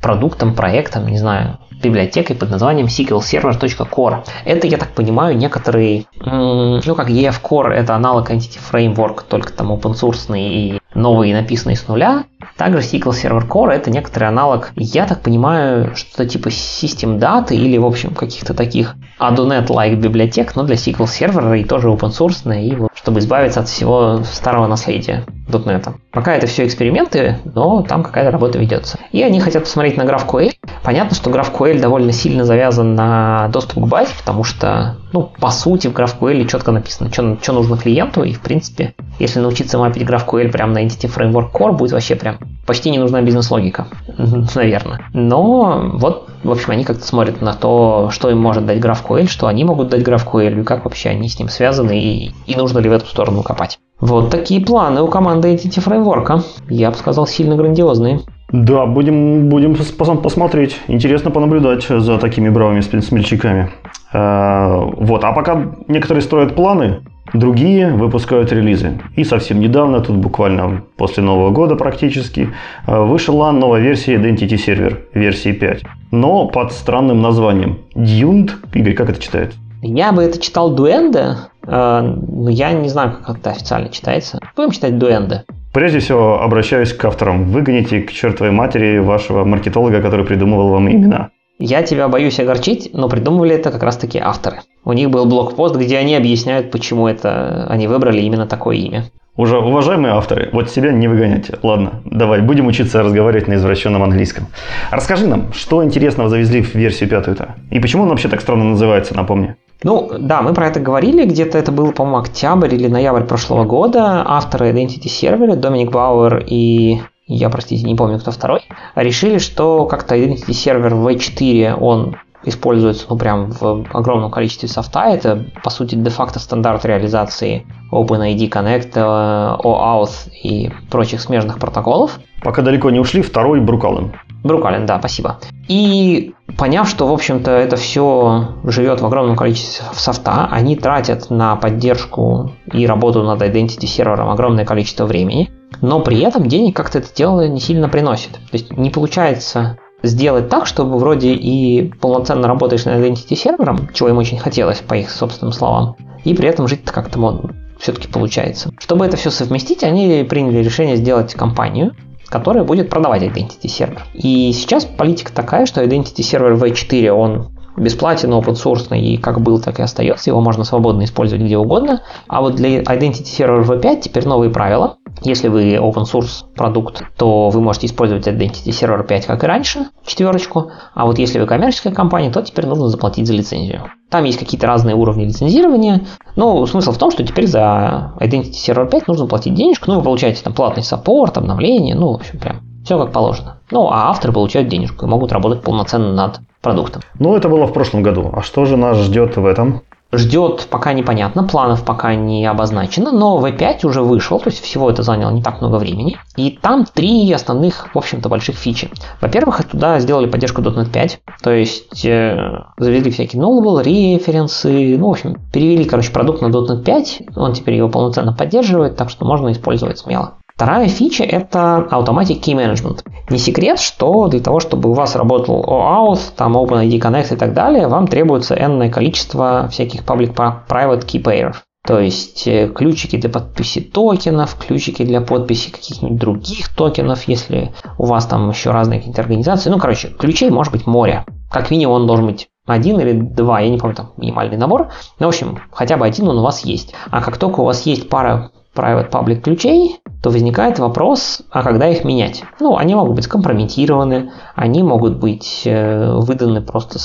продуктом, проектом, не знаю, библиотекой под названием sqlserver.core. Это, я так понимаю, некоторые, ну как EF Core, это аналог Entity Framework, только там open source и новый написанный с нуля. Также SQL Server Core это некоторый аналог, я так понимаю, что-то типа систем даты или, в общем, каких-то таких Adonet-like библиотек, но для SQL Server и тоже open source, и вот, чтобы избавиться от всего старого наследия .NET. Пока это все эксперименты, но там какая-то работа ведется. И они хотят посмотреть на GraphQL. Понятно, что GraphQL довольно сильно завязан на доступ к базе, потому что, ну, по сути, в GraphQL четко написано, что нужно клиенту, и, в принципе, если научиться мапить GraphQL прямо на Entity Framework Core, будет вообще прям почти не нужна бизнес-логика, наверное. Но вот, в общем, они как-то смотрят на то, что им может дать GraphQL, что они могут дать GraphQL, и как вообще они с ним связаны, и, и нужно ли в эту сторону копать. Вот такие планы у команды Entity Framework. Я бы сказал, сильно грандиозные. Да, будем, будем посмотреть. Интересно понаблюдать за такими бравыми смельчаками. А, вот, а пока некоторые строят планы, другие выпускают релизы. И совсем недавно, тут буквально после Нового года практически, а, вышла новая версия Identity Server, версии 5. Но под странным названием. Dune, Игорь, как это читается? Я бы это читал Дуэнде, но я не знаю, как это официально читается. Будем читать Дуэнде. Прежде всего, обращаюсь к авторам. Выгоните к чертовой матери вашего маркетолога, который придумывал вам имена. Я тебя боюсь огорчить, но придумывали это как раз-таки авторы. У них был блокпост, где они объясняют, почему это они выбрали именно такое имя. Уже уважаемые авторы, вот себя не выгоняйте. Ладно, давай, будем учиться разговаривать на извращенном английском. Расскажи нам, что интересного завезли в версию пятую-то? И почему он вообще так странно называется, напомни? Ну, да, мы про это говорили, где-то это было, по-моему, октябрь или ноябрь прошлого года. Авторы Identity Server, Доминик Бауэр и я, простите, не помню, кто второй, решили, что как-то Identity Server V4, он используется ну прям в огромном количестве софта. Это по сути де-факто стандарт реализации OpenID Connect, э, OAuth и прочих смежных протоколов. Пока далеко не ушли, второй Брукален. Брукален, да, спасибо. И поняв, что, в общем-то, это все живет в огромном количестве софта, они тратят на поддержку и работу над Identity сервером огромное количество времени, но при этом денег как-то это дело не сильно приносит. То есть не получается сделать так, чтобы вроде и полноценно работаешь над Identity сервером, чего им очень хотелось, по их собственным словам, и при этом жить-то как-то модно все-таки получается. Чтобы это все совместить, они приняли решение сделать компанию, которая будет продавать Identity сервер. И сейчас политика такая, что Identity сервер V4, он бесплатен, open source, и как был, так и остается. Его можно свободно использовать где угодно. А вот для Identity Server V5 теперь новые правила. Если вы open source продукт, то вы можете использовать Identity Server 5 как и раньше, четверочку. А вот если вы коммерческая компания, то теперь нужно заплатить за лицензию. Там есть какие-то разные уровни лицензирования. Но смысл в том, что теперь за Identity Server 5 нужно платить денежку. Ну, вы получаете там платный саппорт, обновление, ну, в общем, прям все как положено. Ну, а авторы получают денежку и могут работать полноценно над продуктом. Ну, это было в прошлом году. А что же нас ждет в этом? Ждет пока непонятно, планов пока не обозначено, но V5 уже вышел, то есть всего это заняло не так много времени. И там три основных, в общем-то, больших фичи. Во-первых, туда сделали поддержку .NET 5, то есть э, завезли всякие nullable, референсы, ну, в общем, перевели, короче, продукт на .NET 5, он теперь его полноценно поддерживает, так что можно использовать смело. Вторая фича – это Automatic Key Management. Не секрет, что для того, чтобы у вас работал OAuth, там OpenID Connect и так далее, вам требуется энное количество всяких public-private key pairs. То есть э, ключики для подписи токенов, ключики для подписи каких-нибудь других токенов, если у вас там еще разные какие-то организации. Ну, короче, ключей может быть море. Как минимум он должен быть один или два, я не помню, там минимальный набор. Ну, в общем, хотя бы один он у вас есть. А как только у вас есть пара private public ключей, то возникает вопрос, а когда их менять? Ну, они могут быть скомпрометированы, они могут быть э, выданы просто,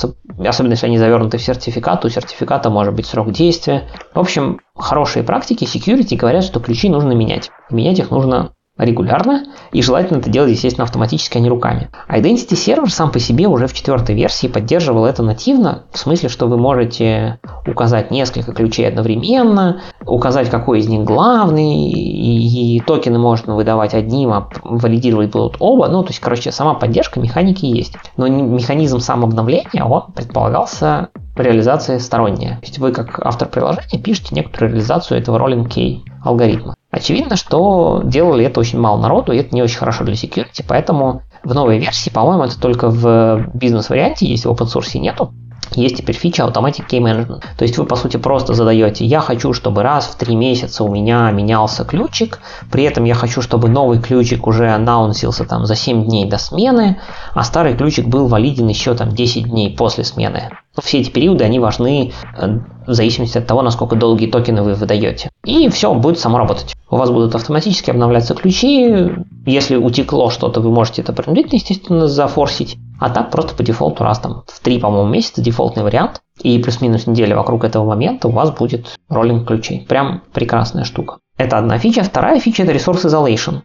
особенно если они завернуты в сертификат, у сертификата может быть срок действия. В общем, хорошие практики security говорят, что ключи нужно менять. Менять их нужно регулярно, и желательно это делать, естественно, автоматически, а не руками. Identity Server сам по себе уже в четвертой версии поддерживал это нативно, в смысле, что вы можете указать несколько ключей одновременно, указать, какой из них главный, и, и токены можно выдавать одним, а валидировать будут оба. Ну, то есть, короче, сама поддержка механики есть. Но механизм самообновления, он предполагался реализация сторонняя. То есть вы как автор приложения пишете некоторую реализацию этого rolling key алгоритма. Очевидно, что делали это очень мало народу, и это не очень хорошо для security, поэтому в новой версии, по-моему, это только в бизнес-варианте, если в open source нету, есть теперь фича Automatic Key Management. То есть вы, по сути, просто задаете, я хочу, чтобы раз в три месяца у меня менялся ключик, при этом я хочу, чтобы новый ключик уже аннаунсился там за 7 дней до смены, а старый ключик был валиден еще там 10 дней после смены. Все эти периоды, они важны э, в зависимости от того, насколько долгие токены вы выдаете. И все будет само работать. У вас будут автоматически обновляться ключи. Если утекло что-то, вы можете это принудительно, естественно, зафорсить. А так просто по дефолту раз там в 3, по-моему, месяца дефолтный вариант. И плюс-минус неделя вокруг этого момента у вас будет роллинг ключей. Прям прекрасная штука. Это одна фича. Вторая фича – это Resource Isolation.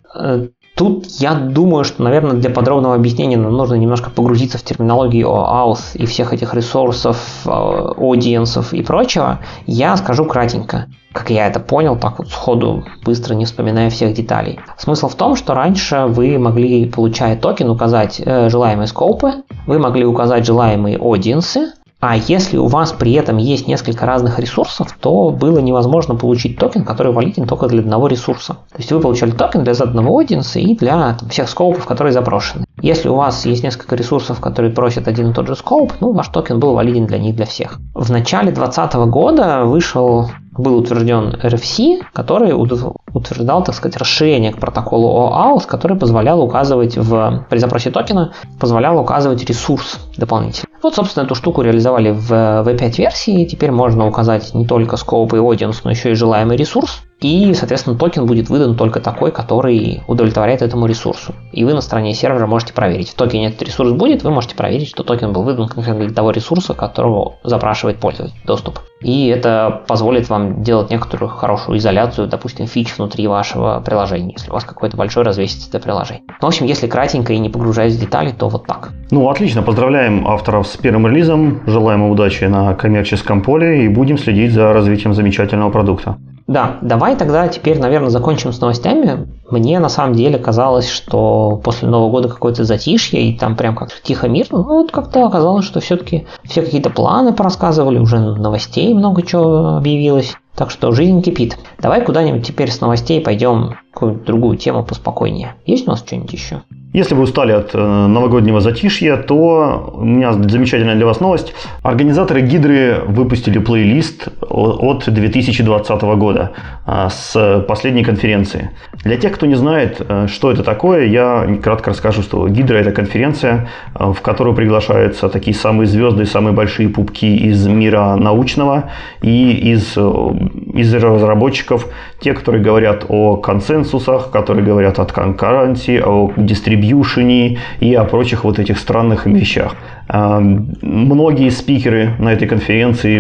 Тут я думаю, что, наверное, для подробного объяснения нам нужно немножко погрузиться в терминологию OAuth и всех этих ресурсов, э, audience ов и прочего. Я скажу кратенько, как я это понял, так вот сходу, быстро не вспоминая всех деталей. Смысл в том, что раньше вы могли, получая токен, указать э, желаемые scope ы, вы могли указать желаемые audience ы, а если у вас при этом есть несколько разных ресурсов, то было невозможно получить токен, который валиден только для одного ресурса. То есть вы получали токен для заданного audience а и для там, всех scope ов, которые запрошены. Если у вас есть несколько ресурсов, которые просят один и тот же scope, ну, ваш токен был валиден для них, для всех. В начале 2020 года вышел был утвержден RFC, который утверждал, так сказать, расширение к протоколу OAuth, который позволял указывать в, при запросе токена, позволял указывать ресурс дополнительно. Вот, собственно, эту штуку реализовали в V5 версии, теперь можно указать не только scope и audience, но еще и желаемый ресурс. И, соответственно, токен будет выдан только такой, который удовлетворяет этому ресурсу. И вы на стороне сервера можете проверить. В токене этот ресурс будет, вы можете проверить, что токен был выдан конкретно для того ресурса, которого запрашивает пользователь доступ. И это позволит вам делать некоторую хорошую изоляцию, допустим, фич внутри вашего приложения, если у вас какое-то большое развесистое приложение. Ну, в общем, если кратенько и не погружаясь в детали, то вот так. Ну, отлично. Поздравляем авторов с первым релизом. Желаем удачи на коммерческом поле и будем следить за развитием замечательного продукта. Да, давай тогда теперь, наверное, закончим с новостями. Мне на самом деле казалось, что после Нового года какое-то затишье, и там прям как тихо мирно. Ну, вот как-то оказалось, что все-таки все какие-то планы порассказывали, уже новостей много чего объявилось. Так что жизнь кипит. Давай куда-нибудь теперь с новостей пойдем какую-нибудь другую тему поспокойнее. Есть у нас что-нибудь еще? Если вы устали от э, новогоднего затишья, то у меня замечательная для вас новость. Организаторы Гидры выпустили плейлист от 2020 года а, с последней конференции. Для тех, кто не знает, э, что это такое, я кратко расскажу, что Гидра – это конференция, э, в которую приглашаются такие самые звезды, самые большие пупки из мира научного и из, из разработчиков, те, которые говорят о консенсусах, которые говорят о конкуренции, о дистрибьюшене и о прочих вот этих странных вещах. Многие спикеры на этой конференции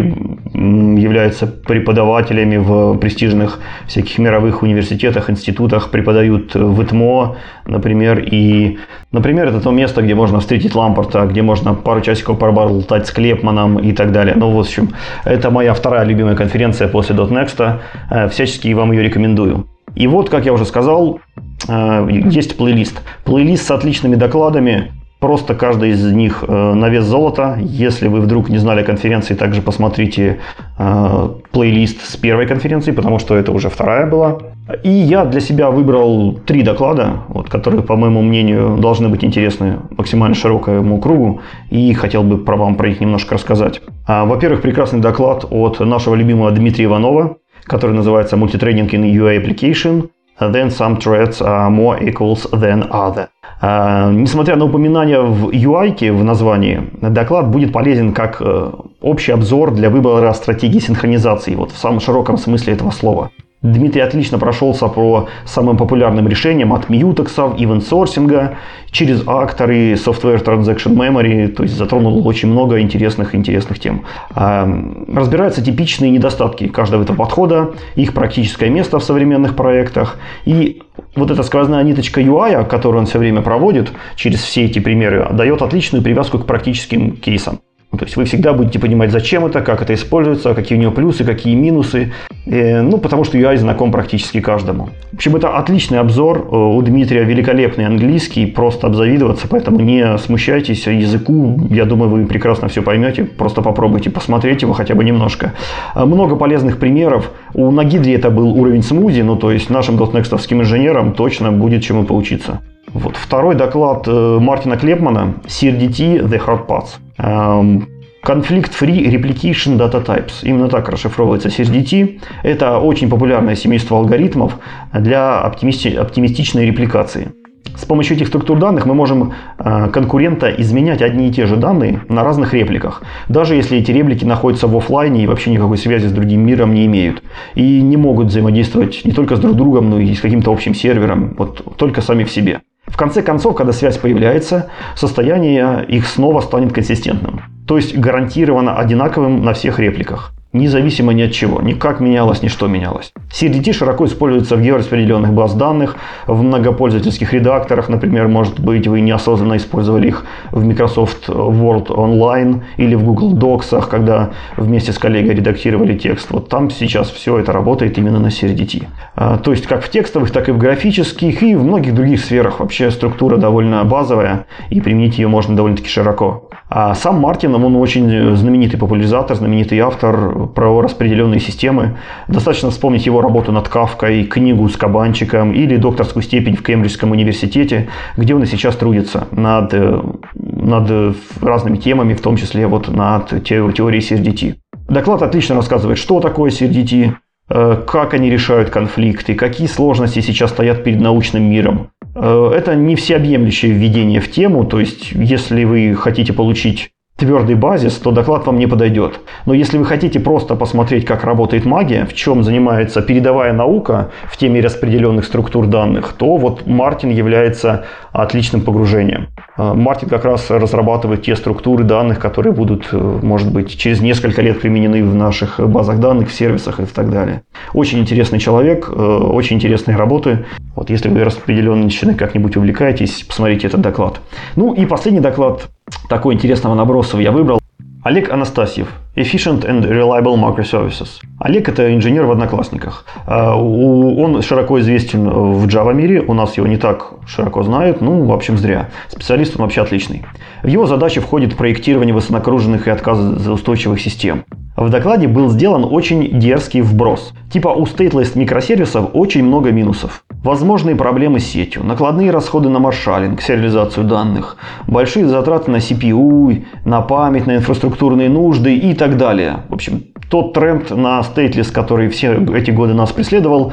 являются преподавателями в престижных всяких мировых университетах, институтах, преподают в ИТМО, например, и, например, это то место, где можно встретить Лампорта, где можно пару часиков поболтать с Клепманом и так далее. Ну, в общем, это моя вторая любимая конференция после .next, э, всячески вам ее рекомендую. И вот, как я уже сказал, э, есть плейлист. Плейлист с отличными докладами. Просто каждый из них э, на вес золота. Если вы вдруг не знали конференции, также посмотрите э, плейлист с первой конференции, потому что это уже вторая была. И я для себя выбрал три доклада, вот, которые, по моему мнению, должны быть интересны максимально широкому кругу, и хотел бы про вам про них немножко рассказать. А, во-первых, прекрасный доклад от нашего любимого Дмитрия Иванова, который называется «Multithreading in UI Application», then some threads are more equals than other. А, несмотря на упоминание в UI в названии, доклад будет полезен как э, общий обзор для выбора стратегии синхронизации, вот в самом широком смысле этого слова. Дмитрий отлично прошелся по самым популярным решениям от мьютексов, ивент-сорсинга, через акторы, software transaction memory, то есть затронул очень много интересных интересных тем. А, разбираются типичные недостатки каждого этого подхода, их практическое место в современных проектах и вот эта сквозная ниточка UI, которую он все время проводит через все эти примеры, дает отличную привязку к практическим кейсам. То есть вы всегда будете понимать, зачем это, как это используется, какие у него плюсы, какие минусы. Э, ну, потому что UI знаком практически каждому. В общем, это отличный обзор. Э, у Дмитрия великолепный английский, просто обзавидоваться, поэтому не смущайтесь языку. Я думаю, вы прекрасно все поймете. Просто попробуйте посмотреть его хотя бы немножко. Э, много полезных примеров. У Нагидри это был уровень смузи, ну, то есть нашим дотнекстовским инженерам точно будет чему поучиться. Вот. Второй доклад Мартина Клепмана CRDT The Hard Parts. Conflict Free Replication Data Types. Именно так расшифровывается CSDT. Это очень популярное семейство алгоритмов для оптимисти- оптимистичной репликации. С помощью этих структур данных мы можем э, конкурента изменять одни и те же данные на разных репликах, даже если эти реплики находятся в офлайне и вообще никакой связи с другим миром не имеют. И не могут взаимодействовать не только с друг другом, но и с каким-то общим сервером, вот только сами в себе. В конце концов, когда связь появляется, состояние их снова станет консистентным. То есть гарантированно одинаковым на всех репликах независимо ни от чего, ни как менялось, ни что менялось. CRDT широко используется в геораспределенных баз данных, в многопользовательских редакторах, например, может быть, вы неосознанно использовали их в Microsoft Word Online или в Google Docs, когда вместе с коллегой редактировали текст. Вот там сейчас все это работает именно на CRDT. А, то есть как в текстовых, так и в графических и в многих других сферах вообще структура довольно базовая и применить ее можно довольно-таки широко. А сам Мартин, он очень знаменитый популяризатор, знаменитый автор, про распределенные системы. Достаточно вспомнить его работу над Кавкой, книгу с кабанчиком или докторскую степень в Кембриджском университете, где он и сейчас трудится над, э, над разными темами, в том числе вот над теорией CRDT. Доклад отлично рассказывает, что такое CRDT, э, как они решают конфликты, какие сложности сейчас стоят перед научным миром. Э, это не всеобъемлющее введение в тему, то есть если вы хотите получить твердый базис, то доклад вам не подойдет. Но если вы хотите просто посмотреть, как работает магия, в чем занимается передовая наука в теме распределенных структур данных, то вот Мартин является отличным погружением. А, Мартин как раз разрабатывает те структуры данных, которые будут, э, может быть, через несколько лет применены в наших базах данных, в сервисах и так далее. Очень интересный человек, э, очень интересные работы. Вот если вы распределенной как-нибудь увлекаетесь, посмотрите этот доклад. Ну и последний доклад такой интересного наброса я выбрал. Олег Анастасьев. Efficient and Reliable Microservices. Олег – это инженер в Одноклассниках. А, он широко известен в Java мире, у нас его не так широко знают, ну, в общем, зря. Специалист он вообще отличный. В его задачи входит проектирование высоконагруженных и отказоустойчивых систем. В докладе был сделан очень дерзкий вброс. Типа у стейтлess микросервисов очень много минусов. Возможные проблемы с сетью, накладные расходы на маршалинг, сериализацию данных, большие затраты на CPU, на память, на инфраструктурные нужды и так далее. В общем, тот тренд на стейтлес, который все эти годы нас преследовал,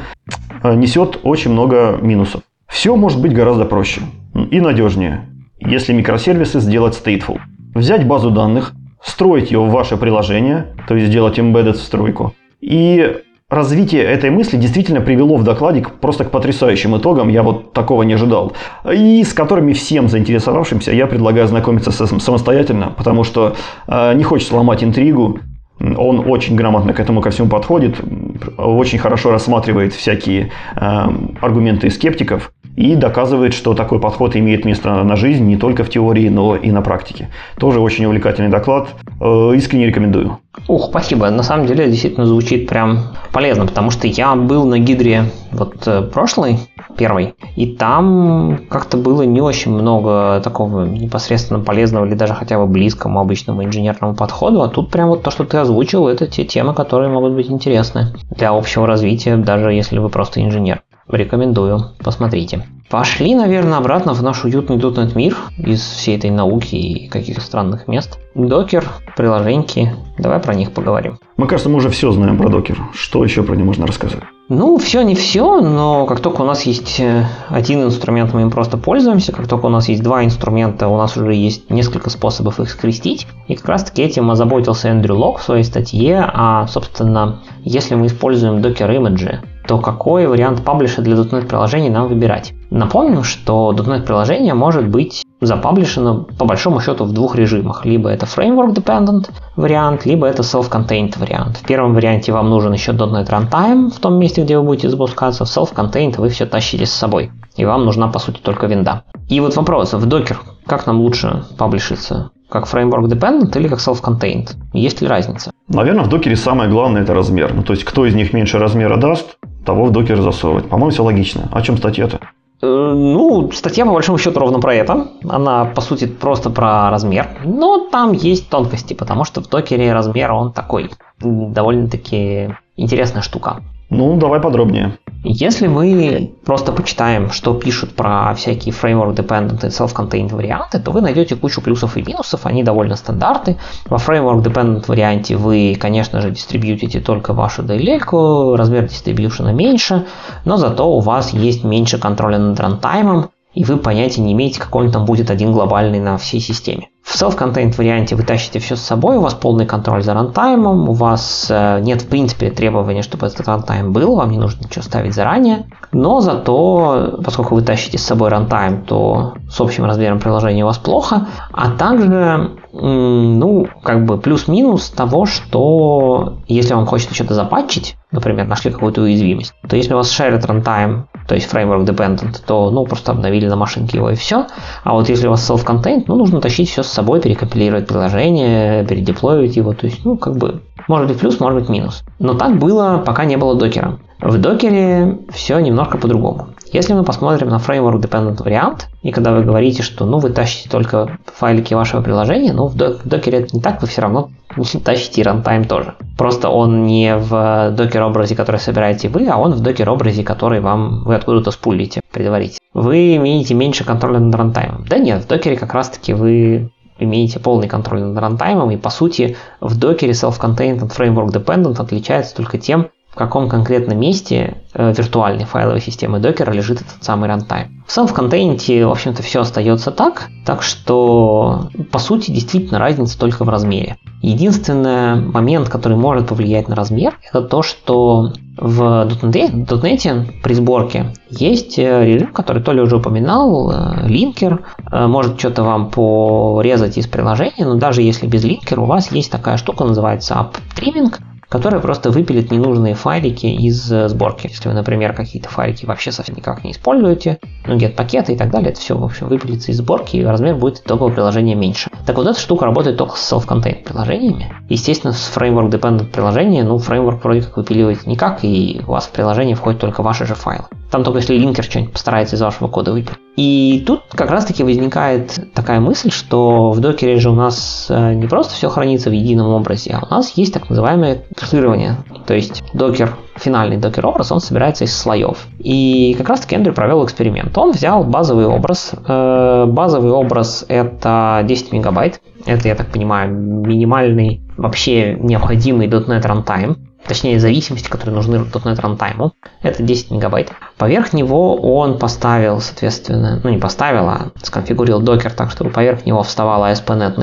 э, несет очень много минусов. Все может быть гораздо проще и надежнее, если микросервисы сделать stateful. Взять базу данных, строить ее в ваше приложение, то есть сделать embedded встройку, и развитие этой мысли действительно привело в докладе просто к потрясающим итогам, я вот такого не ожидал, и с которыми всем заинтересовавшимся я предлагаю знакомиться самостоятельно, потому что э, не хочется ломать интригу, он очень грамотно к этому ко всему подходит, очень хорошо рассматривает всякие э, аргументы скептиков и доказывает, что такой подход имеет место на жизнь не только в теории, но и на практике. Тоже очень увлекательный доклад. Э, искренне рекомендую. Ух, спасибо. На самом деле действительно звучит прям полезно, потому что я был на гидре вот э, прошлый, первый, и там как-то было не очень много такого непосредственно полезного или даже хотя бы близкому обычному инженерному подходу, а тут прям вот то, что ты озвучил, это те темы, которые могут быть интересны для общего развития, даже если вы просто инженер. Рекомендую, посмотрите. Пошли, наверное, обратно в наш уютный .NET мир из всей этой науки и каких-то странных мест. Докер, приложеньки, давай про них поговорим. Мы, кажется, мы уже все знаем про докер. Что еще про него можно рассказать? Ну, все не все, но как только у нас есть э, один инструмент, мы им просто пользуемся. Как только у нас есть два инструмента, у нас уже есть несколько способов их скрестить. И как раз таки этим озаботился Эндрю Лок в своей статье. А, собственно, если мы используем Image, то какой вариант паблиша для .NET приложений нам выбирать? Напомним, что .NET приложение может быть запаблишено по большому счету в двух режимах. Либо это framework dependent вариант, либо это self-contained вариант. В первом варианте вам нужен еще .NET Runtime в том месте, где вы будете запускаться. В self-contained вы все тащите с собой. И вам нужна по сути только винда. И вот вопрос, в Docker как нам лучше паблишиться? Как framework dependent или как self-contained? Есть ли разница? Наверное, в докере самое главное это размер. Ну, то есть, кто из них меньше размера даст, того в докер засовывать. По-моему, все логично. О чем статья-то? Э, ну, статья по большому счету ровно про это. Она, по сути, просто про размер. Но там есть тонкости, потому что в докере размер он такой довольно-таки интересная штука. Ну, давай подробнее. Если мы просто почитаем, что пишут про всякие framework dependent и self-contained варианты, то вы найдете кучу плюсов и минусов, они довольно стандартны. Во framework dependent варианте вы, конечно же, дистрибьютите только вашу DLL, размер дистрибьюшена меньше, но зато у вас есть меньше контроля над рантаймом, и вы понятия не имеете, какой он там будет один глобальный на всей системе. В self-contained варианте вы тащите все с собой, у вас полный контроль за рантаймом, у вас э, нет в принципе требования, чтобы этот рантайм был, вам не нужно ничего ставить заранее, но зато, поскольку вы тащите с собой рантайм, то с общим размером приложения у вас плохо, а также ну, как бы плюс-минус того, что если вам хочется что-то запатчить, например, нашли какую-то уязвимость, то если у вас shared runtime, то есть framework dependent, то, ну, просто обновили на машинке его и все. А вот если у вас self-contained, ну, нужно тащить все с собой, перекомпилировать приложение, передеплоить его, то есть, ну, как бы, может быть плюс, может быть минус. Но так было, пока не было докера. В докере все немножко по-другому. Если мы посмотрим на framework dependent вариант, и когда вы говорите, что ну, вы тащите только файлики вашего приложения, ну, в докере это не так, вы все равно тащите runtime тоже. Просто он не в докер образе, который собираете вы, а он в докер образе, который вам вы откуда-то спулите предварительно. Вы имеете меньше контроля над рантаймом. Да нет, в докере как раз-таки вы имеете полный контроль над рантаймом, и по сути в докере self-contained от framework dependent отличается только тем, в каком конкретном месте э, виртуальной файловой системы докера лежит этот самый рантайм. В self-contained, в общем-то, все остается так, так что, по сути, действительно разница только в размере. Единственный момент, который может повлиять на размер, это то, что в .NET, .NET при сборке есть э, режим, который то ли уже упоминал, э, линкер, может что-то вам порезать из приложения, но даже если без линкера у вас есть такая штука, называется uptrimming, которая просто выпилит ненужные файлики из э, сборки. Если вы, например, какие-то файлики вообще совсем никак не используете, ну, get-пакеты и так далее, это все, в общем, выпилится из сборки, и размер будет итогового приложения меньше. Так вот, эта штука работает только с self-contained приложениями. Естественно, с framework dependent приложения, ну, фреймворк вроде как выпиливает никак, и у вас в приложение входят только ваши же файлы. Там только если линкер что-нибудь постарается из вашего кода выпилить. И тут как раз-таки возникает такая мысль, что в докере же у нас э, не просто все хранится в едином образе, а у нас есть так называемое транслирование. То есть докер, финальный докер образ, он собирается из слоев. И как раз-таки Эндрю провел эксперимент. Он взял базовый образ. Э, базовый образ это 10 мегабайт. Это, я так понимаю, минимальный, вообще необходимый .NET Runtime точнее зависимости, которые нужны .NET Runtime, это 10 мегабайт. Поверх него он поставил, соответственно, ну не поставил, а сконфигурировал докер так, чтобы поверх него вставал ASP.NET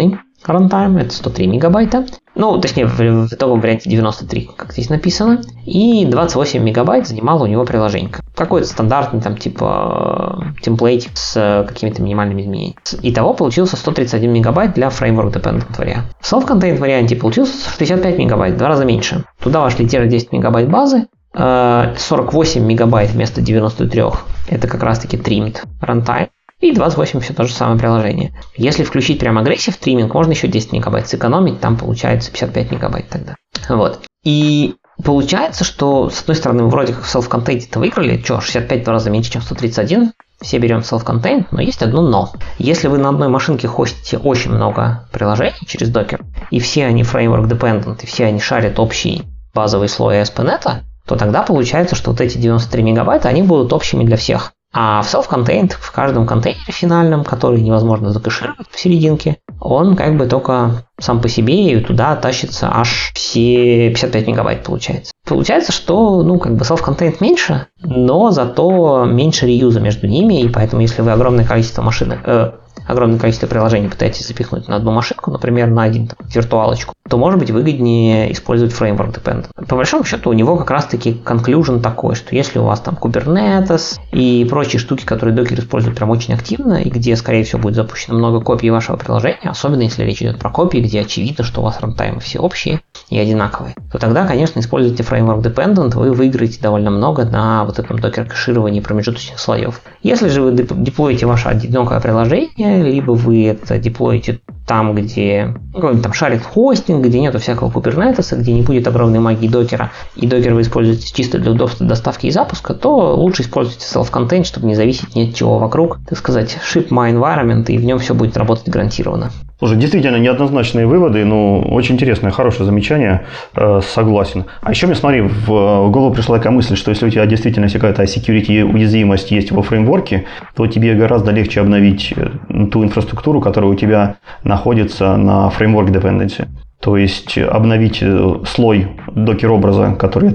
runtime, это 103 мегабайта. Ну, точнее, в, в итоговом варианте 93, как здесь написано. И 28 мегабайт занимало у него приложение. Какой-то стандартный там типа темплейт с какими-то минимальными изменениями. Итого получился 131 мегабайт для Framework Dependent варианта. В Self-Contained варианте получился 65 мегабайт, два раза меньше. Туда вошли те же 10 мегабайт базы, 48 э, мегабайт вместо 93. Это как раз таки trimmed runtime. И 28 все то же самое приложение. Если включить прям агрессив триминг, можно еще 10 мегабайт сэкономить, там получается 55 мегабайт тогда. Вот. И получается, что с одной стороны, вроде как в self-contained это выиграли, что, 65 в раза меньше, чем 131, все берем self-contained, но есть одно но. Если вы на одной машинке хостите очень много приложений через докер, и все они framework dependent, и все они шарят общий базовый слой ASP.NET, то тогда получается, что вот эти 93 мегабайта, они будут общими для всех. А в self-contained, в каждом контейнере финальном, который невозможно закэшировать в серединке, он как бы только сам по себе и туда тащится аж все 55 мегабайт получается. Получается, что ну как бы self-contained меньше, но зато меньше реюза между ними, и поэтому если вы огромное количество машин, э, огромное количество приложений пытаетесь запихнуть на одну машинку, например, на один там, виртуалочку, то может быть выгоднее использовать фреймворк dependent. По большому счету у него как раз-таки conclusion такой, что если у вас там Kubernetes и прочие штуки, которые докер использует прям очень активно, и где, скорее всего, будет запущено много копий вашего приложения, особенно если речь идет про копии, где очевидно, что у вас рантаймы все общие и одинаковые, то тогда, конечно, используйте фреймворк dependent, вы выиграете довольно много на вот этом докер кэшировании промежуточных слоев. Если же вы деплоите ваше одинокое приложение, либо вы это деплоите там, где ну, там шарит хостинг, где нету всякого кубернетеса, где не будет огромной магии докера, и докер вы используете чисто для удобства доставки и запуска, то лучше используйте self-contained, чтобы не зависеть ни от чего вокруг, так сказать, ship my environment, и в нем все будет работать гарантированно. Слушай, действительно неоднозначные выводы, но очень интересное, хорошее замечание, э, согласен. А еще мне, смотри, в, в голову пришла такая мысль, что если у тебя действительно какая-то security уязвимость есть во фреймворке, то тебе гораздо легче обновить э, ту инфраструктуру, которая у тебя находится на фреймворк dependency. То есть обновить э, слой докер-образа, который,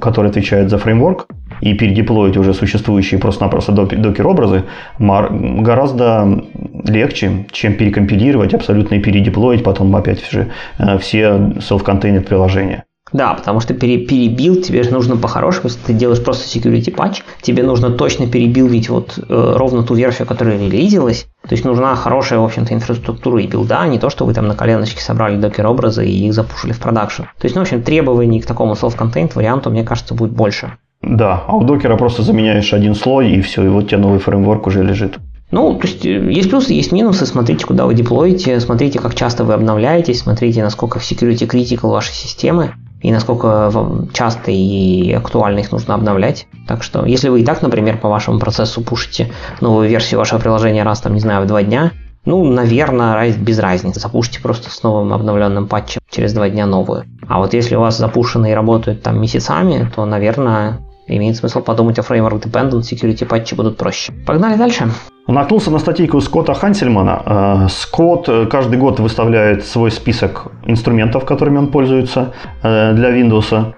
который отвечает за фреймворк, и передеплоить уже существующие просто-напросто докер-образы гораздо легче, чем перекомпилировать абсолютно и передеплоить потом опять же э, все self-contained приложения. Да, потому что пере, перебил тебе же нужно по-хорошему, если ты делаешь просто security патч, тебе нужно точно перебилдить вот э, ровно ту версию, которая релизилась. То есть нужна хорошая, в общем-то, инфраструктура и билда, а не то, что вы там на коленочке собрали докер-образы и их запушили в продакшн. То есть, ну, в общем, требований к такому self-contained варианту, мне кажется, будет больше. Да, а у докера просто заменяешь один слой, и все, и вот у тебя новый фреймворк уже лежит. Ну, то есть э, есть плюсы, есть минусы. Смотрите, куда вы деплоите, смотрите, как часто вы обновляетесь, смотрите, насколько в security critical ваши системы и насколько вам часто и актуально их нужно обновлять. Так что, если вы и так, например, по вашему процессу пушите новую версию вашего приложения раз, там, не знаю, в два дня, ну, наверное, без разницы. Запушите просто с новым обновленным патчем через два дня новую. А вот если у вас запушены и работают там месяцами, то, наверное, имеет смысл подумать о фреймворк dependent, security патчи будут проще. Погнали дальше. Наткнулся на статейку Скотта Хансельмана. Э, Скотт э, каждый год выставляет свой список инструментов, которыми он пользуется э, для Windows.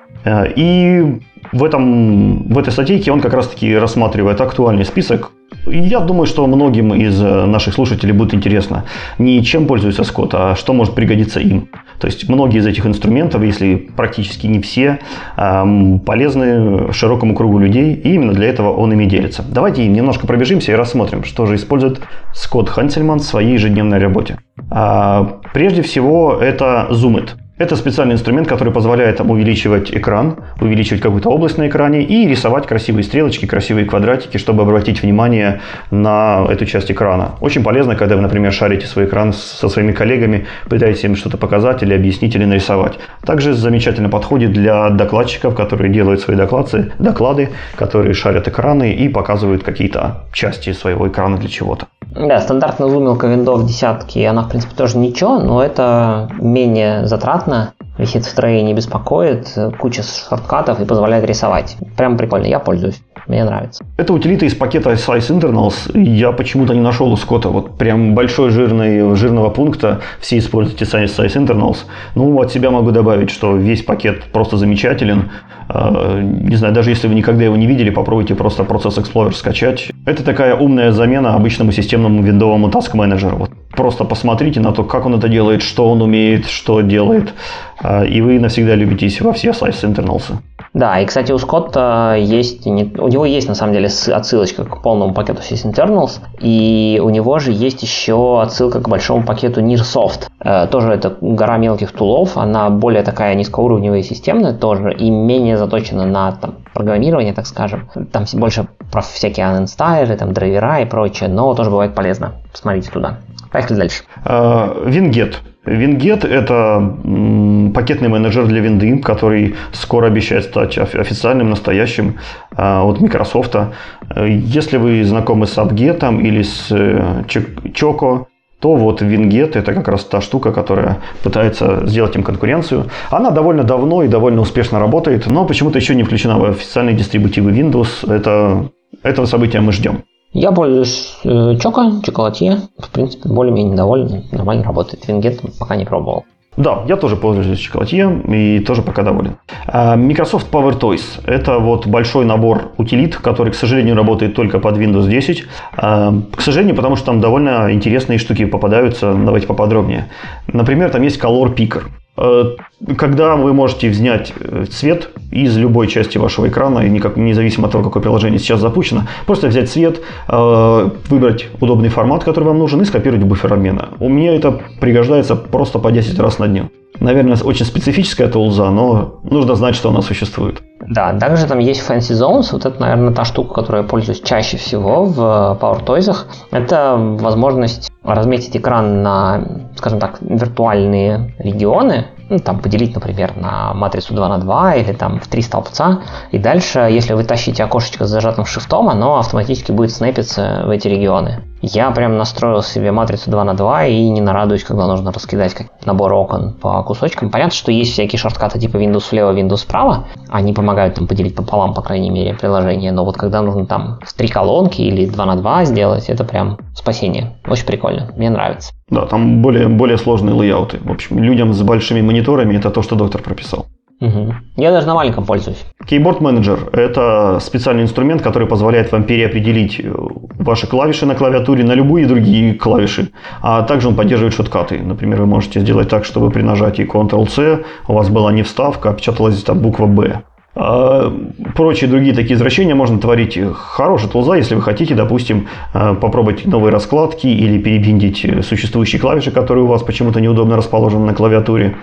И в, этом, в этой статейке он как раз-таки рассматривает актуальный список я думаю, что многим из э, наших слушателей будет интересно не чем пользуется Скотт, а что может пригодиться им. То есть многие из этих инструментов, если практически не все, полезны широкому кругу людей, и именно для этого он ими делится. Давайте немножко пробежимся и рассмотрим, что же использует Скотт Хансельман в своей ежедневной работе. А, прежде всего, это Zoomit – это специальный инструмент, который позволяет увеличивать экран, увеличивать какую-то область на экране и рисовать красивые стрелочки, красивые квадратики, чтобы обратить внимание на эту часть экрана. Очень полезно, когда вы, например, шарите свой экран со своими коллегами, пытаетесь им что-то показать или объяснить или нарисовать. Также замечательно подходит для докладчиков, которые делают свои доклады, доклады, которые шарят экраны и показывают какие-то части своего экрана для чего-то. Да, стандартная зумилка Windows 10, она, в принципе, тоже ничего, но это менее затратно, висит в трее, не беспокоит, куча шорткатов и позволяет рисовать. Прям прикольно, я пользуюсь. Мне нравится. Это утилита из пакета Size Internals. Я почему-то не нашел у Скотта. Вот прям большой жирный, жирного пункта. Все используйте Size, Internals. Ну, от себя могу добавить, что весь пакет просто замечателен. А, не знаю, даже если вы никогда его не видели, попробуйте просто Process Explorer скачать. Это такая умная замена обычному системному виндовому Task Manager. Вот просто посмотрите на то, как он это делает, что он умеет, что делает. А, и вы навсегда любитесь во все Size Internals. Да, и, кстати, у Скотта есть, у него есть, на самом деле, отсылочка к полному пакету Sys Internals, и у него же есть еще отсылка к большому пакету NearSoft. Э, тоже это гора мелких тулов, она более такая низкоуровневая и системная тоже, и менее заточена на там, программирование, так скажем. Там больше про всякие uninstallеры, там драйвера и прочее, но тоже бывает полезно. Смотрите туда. Поехали дальше. Вингет. Uh, Вингет – это пакетный менеджер для винды, который скоро обещает стать официальным, настоящим а, от Microsoft. Если вы знакомы с AppGet или с э, то вот Winget это как раз та штука, которая пытается сделать им конкуренцию. Она довольно давно и довольно успешно работает, но почему-то еще не включена в официальные дистрибутивы Windows. Это, этого события мы ждем. Я пользуюсь э, Чока, Чоколатье. В принципе, более-менее доволен, нормально работает. Вингет пока не пробовал. Да, я тоже пользуюсь Чоколатье и тоже пока доволен. А, Microsoft Power Toys – это вот большой набор утилит, который, к сожалению, работает только под Windows 10. А, к сожалению, потому что там довольно интересные штуки попадаются. Давайте поподробнее. Например, там есть Color Picker. Э, когда вы можете взять э, цвет из любой части вашего экрана, никак, независимо от того, какое приложение сейчас запущено, просто взять цвет, э, выбрать удобный формат, который вам нужен, и скопировать в буфер обмена. У меня это пригождается просто по 10 раз на дню. Наверное, очень специфическая тулза, но нужно знать, что она существует. Да, также там есть Fancy Zones. Вот это, наверное, та штука, которой я пользуюсь чаще всего в PowerToys. Это возможность разметить экран на, скажем так, виртуальные регионы, ну, там поделить, например, на матрицу 2 на 2 или там в три столбца. И дальше, если вы тащите окошечко с зажатым шифтом, оно автоматически будет снэпиться в эти регионы. Я прям настроил себе матрицу 2 на 2 и не нарадуюсь, когда нужно раскидать набор окон по кусочкам. Понятно, что есть всякие шорткаты типа Windows влево, Windows вправо. Они помогают там поделить пополам, по крайней мере, приложение. Но вот когда нужно там в три колонки или 2 на 2 сделать, это прям спасение. Очень прикольно. Мне нравится. Да, там более, более сложные лейауты. В общем, людям с большими мониторами это то, что доктор прописал. Угу. Я даже на маленьком пользуюсь. Keyboard Manager – это специальный инструмент, который позволяет вам переопределить э, ваши клавиши на клавиатуре на любые другие клавиши. А также он поддерживает шоткаты. Например, вы можете сделать так, чтобы при нажатии Ctrl-C у вас была не вставка, а печаталась там буква B. А прочие другие такие извращения можно творить. Хорошая тулза, если вы хотите, допустим, э, попробовать новые раскладки или перебиндить существующие клавиши, которые у вас почему-то неудобно расположены на клавиатуре.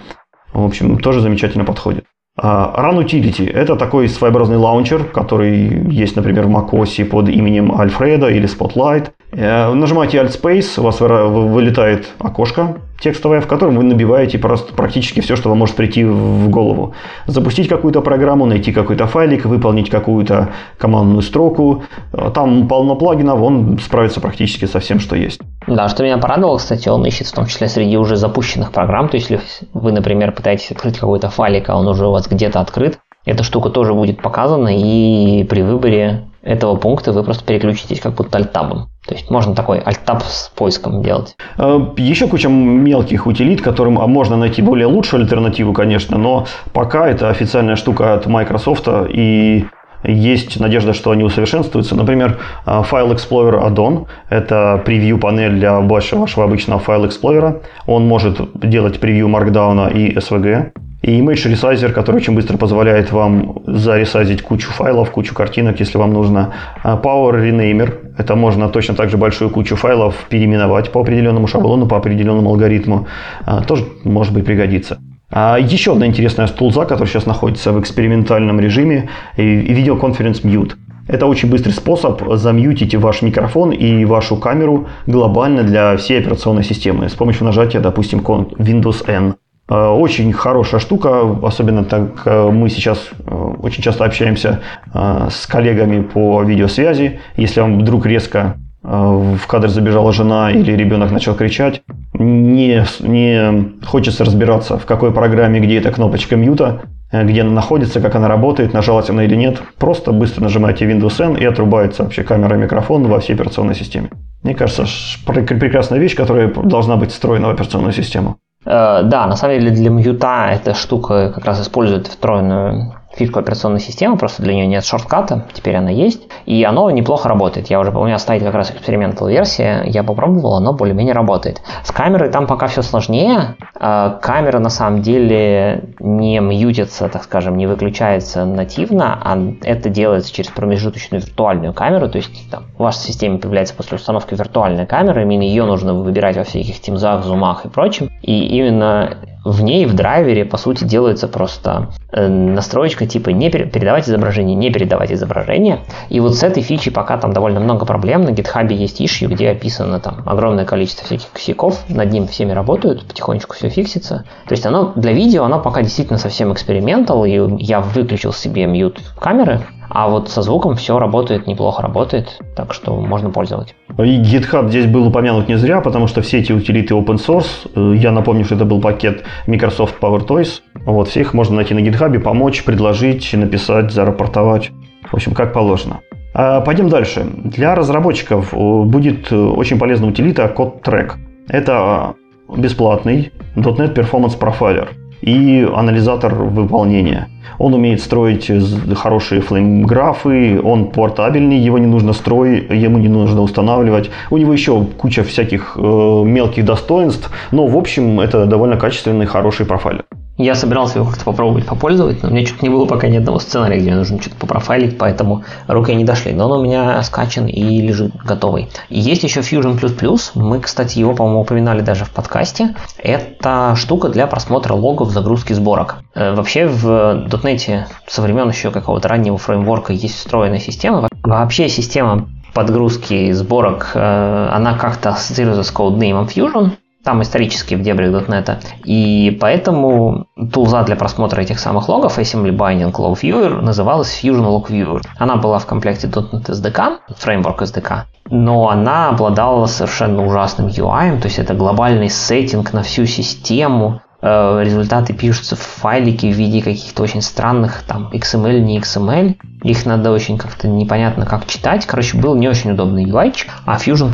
В общем, тоже замечательно подходит. А, Run Utility – это такой своеобразный лаунчер, который есть, например, в macOS под именем Альфреда или Spotlight. Э, нажимаете Alt-Space, у вас вылетает окошко текстовое, в котором вы набиваете просто практически все, что вам может прийти в голову. Запустить какую-то программу, найти какой-то файлик, выполнить какую-то командную строку. Э, там полно плагинов, он справится практически со всем, что есть. Да, что меня порадовало, кстати, он ищет в том числе среди уже запущенных программ. То есть, если вы, например, пытаетесь открыть какой-то файлик, а он уже у вас где-то открыт, эта штука тоже будет показана, и при выборе этого пункта вы просто переключитесь как будто альтабом. То есть можно такой альтаб с поиском делать. Э, Еще куча мелких утилит, которым а, можно найти более лучшую альтернативу, конечно, но пока это официальная штука от Microsoft, и есть надежда, что они усовершенствуются. Например, э, File Explorer Add-on – это превью-панель для вашего, вашего обычного File Explorer. Он может делать превью Markdown и SVG. И Image Resizer, который очень быстро позволяет вам заресайзить кучу файлов, кучу картинок, если вам нужно. А Power Renamer. Это можно точно так же большую кучу файлов переименовать по определенному шаблону, по определенному алгоритму. А, тоже может быть пригодится. А еще одна интересная стулза, которая сейчас находится в экспериментальном режиме, видеоконференц Mute. Это очень быстрый способ замьютить ваш микрофон и вашу камеру глобально для всей операционной системы с помощью нажатия, допустим, Windows N. Э, очень хорошая штука, особенно так э, мы сейчас э, очень часто общаемся с коллегами по видеосвязи. Если вам вдруг резко в кадр забежала жена или ребенок начал кричать, не, не хочется разбираться, в какой программе, где эта кнопочка мьюта, где она находится, как она работает, нажалась она или нет. Просто быстро нажимаете Windows N и отрубается вообще камера и микрофон во всей операционной системе. Мне кажется, прекрасная вещь, которая должна быть встроена в операционную систему. Э, да, на самом деле для мьюта эта штука как раз использует встроенную фишку операционной системы, просто для нее нет шортката, теперь она есть, и оно неплохо работает. Я уже, у меня стоит как раз экспериментал версия, я попробовал, оно более-менее работает. С камерой там пока все сложнее. А, камера на самом деле не мьютится, так скажем, не выключается нативно, а это делается через промежуточную виртуальную камеру, то есть там, в вашей системе появляется после установки виртуальная камера, именно ее нужно выбирать во всяких тимзах, зумах и прочем, и именно в ней, в драйвере, по сути, делается просто э, настройка типа не передавать изображение, не передавать изображение. И вот с этой фичей пока там довольно много проблем. На GitHub есть issue, где описано там огромное количество всяких косяков. Над ним всеми работают, потихонечку все фиксится. То есть оно для видео, оно пока действительно совсем экспериментал, и я выключил себе мьют камеры, А вот со звуком все работает, неплохо работает, так что можно пользоваться. И GitHub здесь был упомянут не зря, потому что все эти утилиты open source, э, я напомню, что это был пакет Microsoft Power Toys, вот, всех можно найти на GitHub, помочь, предложить, написать, зарапортовать. В общем, как положено. А, пойдем дальше. Для разработчиков э, будет э, очень полезна утилита CodeTrack. Это бесплатный .NET Performance Profiler и анализатор выполнения. Он умеет строить хорошие флейм-графы, он портабельный, его не нужно строить, ему не нужно устанавливать. У него еще куча всяких э, мелких достоинств, но в общем это довольно качественный, хороший профайлер. Я собирался его как-то попробовать попользовать, но у меня что-то не было пока ни одного сценария, где мне нужно что-то попрофайлить, поэтому руки не дошли. Но он у меня скачан и лежит готовый. Есть еще Fusion++. Мы, кстати, его, по-моему, упоминали даже в подкасте. Это штука для просмотра логов загрузки сборок. Э, вообще в .NET со времен еще какого-то раннего фреймворка есть встроенная система. Вообще система подгрузки сборок, э, она как-то ассоциируется с коднеймом Fusion, там исторически в дебрях .NET. И поэтому тулза для просмотра этих самых логов, Assembly Binding Log Viewer, называлась Fusion Log Viewer. Она была в комплекте .NET SDK, фреймворк SDK, но она обладала совершенно ужасным UI, то есть это глобальный сеттинг на всю систему, результаты пишутся в файлике в виде каких-то очень странных, там, XML, не XML. Их надо очень как-то непонятно как читать. Короче, был не очень удобный UI. А Fusion++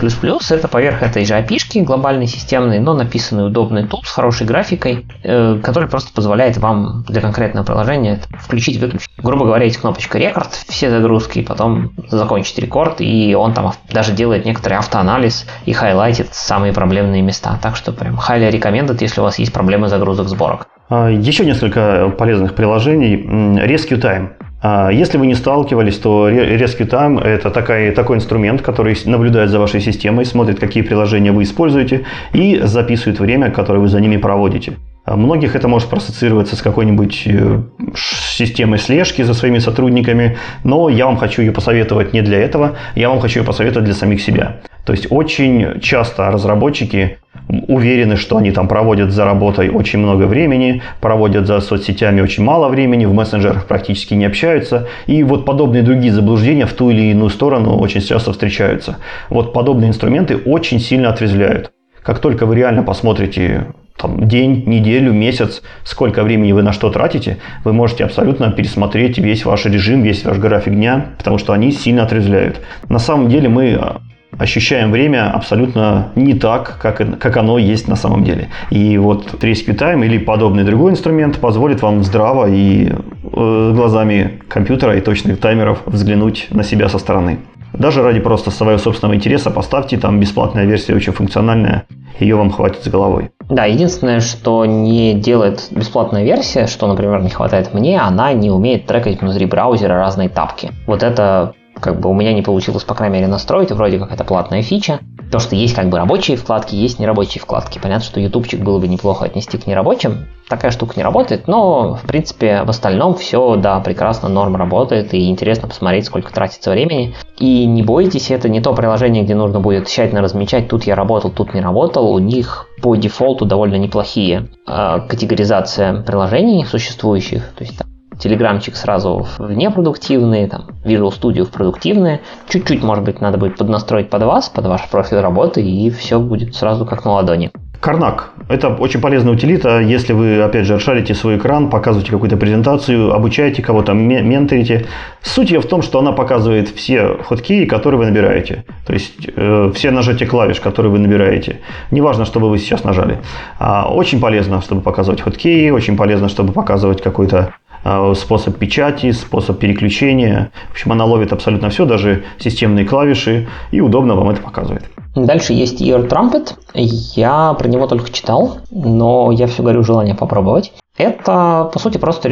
это поверх этой же API глобальной системной, но написанный удобный тул с хорошей графикой, э, который просто позволяет вам для конкретного приложения включить-выключить. Грубо говоря, есть кнопочка рекорд, все загрузки, потом закончить рекорд, и он там даже делает некоторый автоанализ и хайлайтит самые проблемные места. Так что прям highly recommended, если у вас есть проблемы с загрузок сборок. А, еще несколько полезных приложений. Rescue Time. А, если вы не сталкивались, то Rescue Time – это такой, такой инструмент, который наблюдает за вашей системой, смотрит, какие приложения вы используете и записывает время, которое вы за ними проводите. А многих это может проассоциироваться с какой-нибудь э, системой слежки за своими сотрудниками, но я вам хочу ее посоветовать не для этого, я вам хочу ее посоветовать для самих себя. То есть очень часто разработчики уверены, что они там проводят за работой очень много времени, проводят за соцсетями очень мало времени, в мессенджерах практически не общаются. И вот подобные другие заблуждения в ту или иную сторону очень часто встречаются. Вот подобные инструменты очень сильно отрезвляют. Как только вы реально посмотрите там, день, неделю, месяц, сколько времени вы на что тратите, вы можете абсолютно пересмотреть весь ваш режим, весь ваш график дня, потому что они сильно отрезвляют. На самом деле мы ощущаем время абсолютно не так, как, как оно есть на самом деле. И вот Rescue Time или подобный другой инструмент позволит вам здраво и э, глазами компьютера и точных таймеров взглянуть на себя со стороны. Даже ради просто своего собственного интереса поставьте, там бесплатная версия очень функциональная, ее вам хватит с головой. Да, единственное, что не делает бесплатная версия, что, например, не хватает мне, она не умеет трекать внутри браузера разные тапки. Вот это как бы у меня не получилось, по крайней мере, настроить, вроде как это платная фича. То, что есть как бы рабочие вкладки, есть нерабочие вкладки. Понятно, что ютубчик было бы неплохо отнести к нерабочим. Такая штука не работает, но, в принципе, в остальном все, да, прекрасно, норм работает, и интересно посмотреть, сколько тратится времени. И не бойтесь, это не то приложение, где нужно будет тщательно размечать, тут я работал, тут не работал. У них по дефолту довольно неплохие э, категоризация приложений существующих. То есть Телеграмчик сразу в непродуктивные, там, Visual Studio в продуктивные. Чуть-чуть, может быть, надо будет поднастроить под вас, под ваш профиль работы, и все будет сразу как на ладони. Карнак. Это очень полезная утилита, если вы, опять же, расшарите свой экран, показываете какую-то презентацию, обучаете кого-то, менторите. Суть ее в том, что она показывает все хоткеи, которые вы набираете. То есть э, все нажатия клавиш, которые вы набираете. Неважно, чтобы вы сейчас нажали. А, очень полезно, чтобы показывать хоткеи, очень полезно, чтобы показывать какой-то способ печати, способ переключения. В общем, она ловит абсолютно все, даже системные клавиши, и удобно вам это показывает. Дальше есть Ear Trumpet. Я про него только читал, но я все говорю желание попробовать. Это, по сути, просто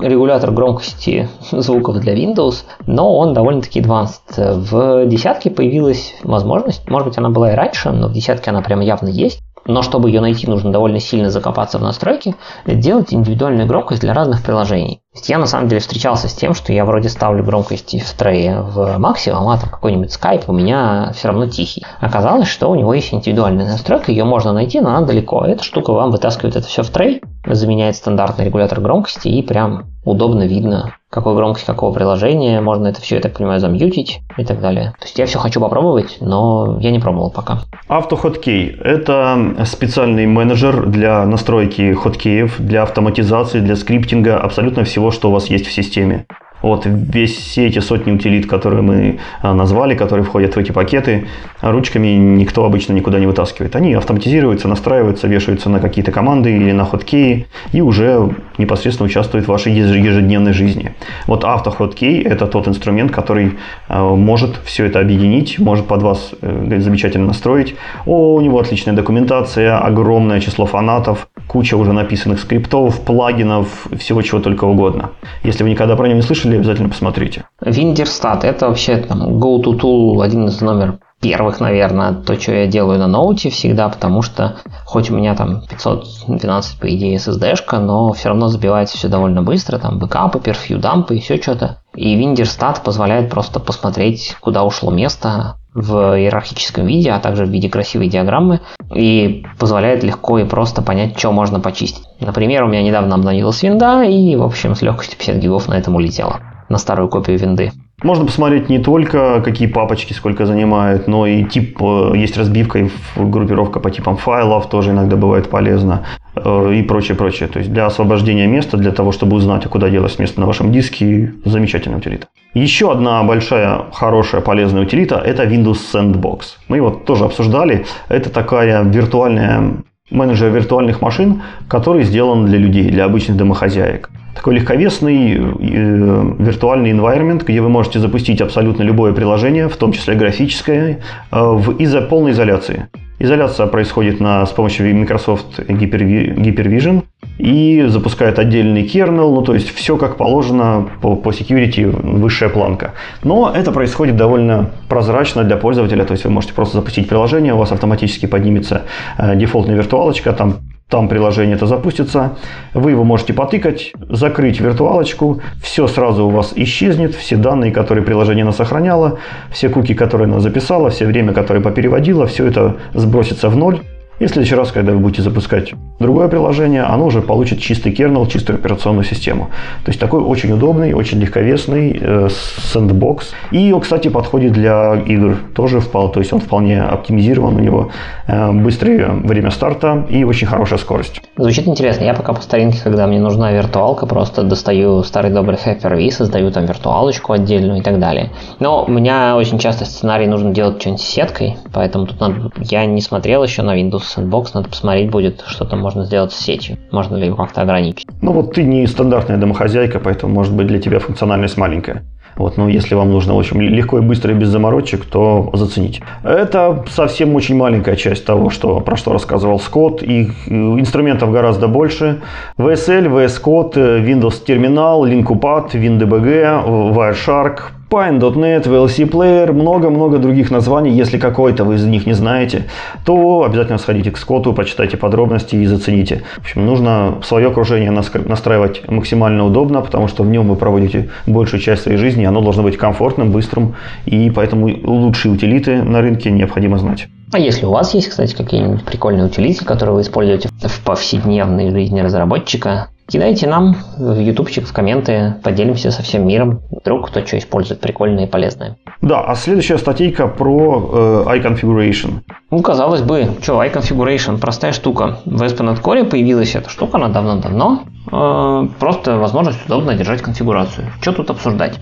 регулятор громкости звуков для Windows, но он довольно-таки advanced. В десятке появилась возможность, может быть, она была и раньше, но в десятке она прям явно есть, но чтобы ее найти, нужно довольно сильно закопаться в настройки, делать индивидуальную громкость для разных приложений. Я на самом деле встречался с тем, что я вроде ставлю громкости в трее в максимум, а там какой-нибудь скайп у меня все равно тихий. Оказалось, что у него есть индивидуальная настройка, ее можно найти, но она далеко. Эта штука вам вытаскивает это все в трей, заменяет стандартный регулятор громкости и прям удобно видно, какой громкость какого приложения, можно это все, я так понимаю, замьютить и так далее. То есть я все хочу попробовать, но я не пробовал пока. AutoHotkey – это специальный менеджер для настройки хоткеев, для автоматизации, для скриптинга абсолютно всего, что у вас есть в системе. Вот весь все эти сотни утилит, которые мы а, назвали, которые входят в эти пакеты, ручками никто обычно никуда не вытаскивает. Они автоматизируются, настраиваются, вешаются на какие-то команды или на хоткеи и уже непосредственно участвуют в вашей ежедневной жизни. Вот автоходкей – это тот инструмент, который а, может все это объединить, может под вас э, замечательно настроить. О, у него отличная документация, огромное число фанатов, куча уже написанных скриптов, плагинов, всего чего только угодно. Если вы никогда про него не слышали, слушали, обязательно посмотрите. Виндерстат – это вообще там go-to-tool один из номер первых, наверное, то, что я делаю на ноуте всегда, потому что хоть у меня там 512, по идее, SSD-шка, но все равно забивается все довольно быстро, там бэкапы, PerfView, дампы все что-то. И WinDirStat позволяет просто посмотреть, куда ушло место в иерархическом виде, а также в виде красивой диаграммы, и позволяет легко и просто понять, что можно почистить. Например, у меня недавно обновилась винда, и, в общем, с легкостью 50 гигов на этом улетело, на старую копию винды. Можно посмотреть не только, какие папочки сколько занимают, но и тип, э, есть разбивка и группировка по типам файлов, тоже иногда бывает полезно, э, и прочее, прочее. То есть для освобождения места, для того, чтобы узнать, а куда делось место на вашем диске, замечательная утилита. Еще одна большая, хорошая, полезная утилита – это Windows Sandbox. Мы его тоже обсуждали. Это такая виртуальная менеджер виртуальных машин, который сделан для людей, для обычных домохозяек такой легковесный э, виртуальный environment, где вы можете запустить абсолютно любое приложение, в том числе графическое, э, в изо, полной изоляции. Изоляция происходит на, с помощью Microsoft Hyper-Vision и запускает отдельный kernel, ну то есть все как положено по, по security высшая планка. Но это происходит довольно прозрачно для пользователя, то есть вы можете просто запустить приложение, у вас автоматически поднимется э, дефолтная виртуалочка, там там приложение это запустится, вы его можете потыкать, закрыть виртуалочку, все сразу у вас исчезнет, все данные, которые приложение оно сохраняло, все куки, которые оно записало, все время, которое попереводило, все это сбросится в ноль, и в следующий раз, когда вы будете запускать другое приложение, оно уже получит чистый кернел, чистую операционную систему. То есть такой очень удобный, очень легковесный э, сэндбокс. И, кстати, подходит для игр тоже вполне, то есть он вполне оптимизирован, у него э, быстрое время старта и очень хорошая скорость. Звучит интересно. Я пока по старинке, когда мне нужна виртуалка, просто достаю старый добрый Hyper-V, создаю там виртуалочку отдельную и так далее. Но у меня очень часто сценарий нужно делать что-нибудь с сеткой, поэтому тут надо... я не смотрел еще на Windows Sandbox, надо посмотреть будет, что там можно сделать с сетью. Можно ли его как-то ограничить. Ну вот ты не стандартная домохозяйка, поэтому может быть для тебя функциональность маленькая. Вот, но если вам нужно очень легко и быстро и без заморочек, то зацените. Это совсем очень маленькая часть того, что, про что рассказывал Скотт. И э, инструментов гораздо больше. VSL, VS Code, Windows Terminal, Linkupad, WinDBG, Wireshark, Pine.net, VLC Player, много-много других названий. Если какой-то вы из них не знаете, то обязательно сходите к Скотту, почитайте подробности и зацените. В общем, нужно свое окружение настраивать максимально удобно, потому что в нем вы проводите большую часть своей жизни, оно должно быть комфортным, быстрым, и поэтому лучшие утилиты на рынке необходимо знать. А если у вас есть, кстати, какие-нибудь прикольные утилиты, которые вы используете в повседневной жизни разработчика, Кидайте нам в ютубчик, в комменты, поделимся со всем миром. Вдруг кто что использует прикольное и полезное. Да, а следующая статейка про э, iConfiguration. Ну, казалось бы, что, iConfiguration, простая штука. В ASP.NET Core появилась эта штука, она давно-давно. Э, просто возможность удобно держать конфигурацию. Что тут обсуждать?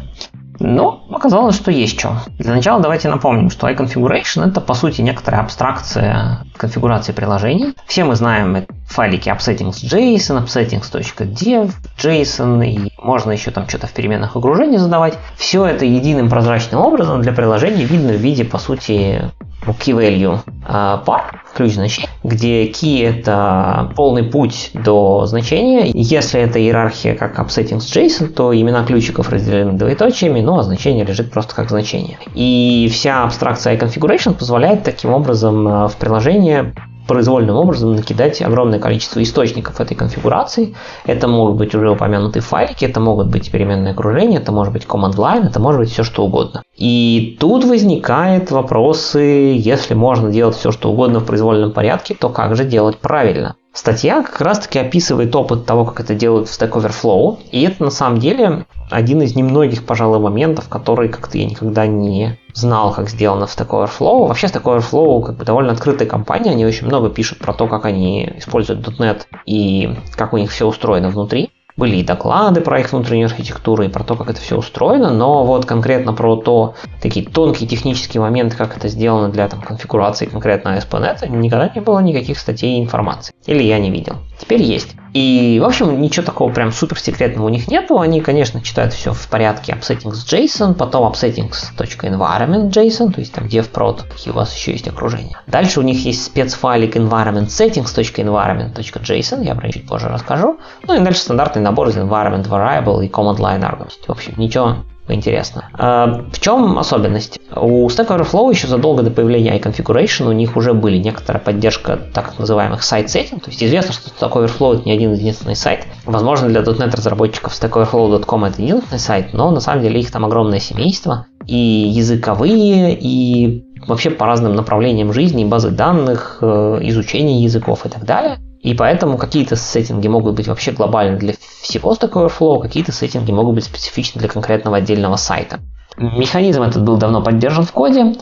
Но оказалось, что есть что. Для начала давайте напомним, что iConfiguration это по сути некоторая абстракция конфигурации приложений. Все мы знаем файлики appsettings.json, appsettings.dev, JSON, и можно еще там что-то в переменных окружений задавать. Все это единым прозрачным образом для приложения видно в виде, по сути, key value а, пар, ключ значений, где key это полный путь до значения. Если это иерархия как upsettings.json, то имена ключиков разделены двоеточиями, но значение лежит просто как значение. И вся абстракция configuration позволяет таким образом а, в приложение произвольным образом накидать огромное количество источников этой конфигурации. Это могут быть уже упомянутые файлики, это могут быть переменные окружения, это может быть command line, это может быть все что угодно. И тут возникает вопросы, если можно делать все что угодно в произвольном порядке, то как же делать правильно? Статья как раз-таки описывает опыт того, как это делают в Stack Overflow. И это на самом деле один из немногих, пожалуй, моментов, который как-то я никогда не знал, как сделано в Stack Overflow. Вообще Stack Overflow как бы довольно открытая компания, они очень много пишут про то, как они используют .NET и как у них все устроено внутри. Были и доклады про их внутреннюю архитектуру и про то, как это все устроено, но вот конкретно про то, такие тонкие технические моменты, как это сделано для там, конфигурации конкретно ASP.NET, никогда не было никаких статей и информации. Или я не видел. Теперь есть. И, в общем, ничего такого прям супер секретного у них нету. Они, конечно, читают все в порядке upsettings.json, потом upsettings.environment.json, то есть там devprod, какие у вас еще есть окружения. Дальше у них есть спецфайлик environment settings.environment.json, я про чуть позже расскажу. Ну и дальше стандартный набор из environment variable и command line argument. В общем, ничего интересно. А, в чем особенность? У Stack Overflow еще задолго до появления iConfiguration у них уже были некоторая поддержка так называемых сайт-сеттинг. То есть известно, что Stack Overflow это не один единственный сайт. Возможно, для .NET разработчиков StackOverflow.com это единственный сайт, но на самом деле их там огромное семейство. И языковые, и вообще по разным направлениям жизни, базы данных, э, изучение языков и так далее. И поэтому какие-то сеттинги могут быть вообще глобальны для всего Stack Overflow, какие-то сеттинги могут быть специфичны для конкретного отдельного сайта. Механизм этот был давно поддержан в коде,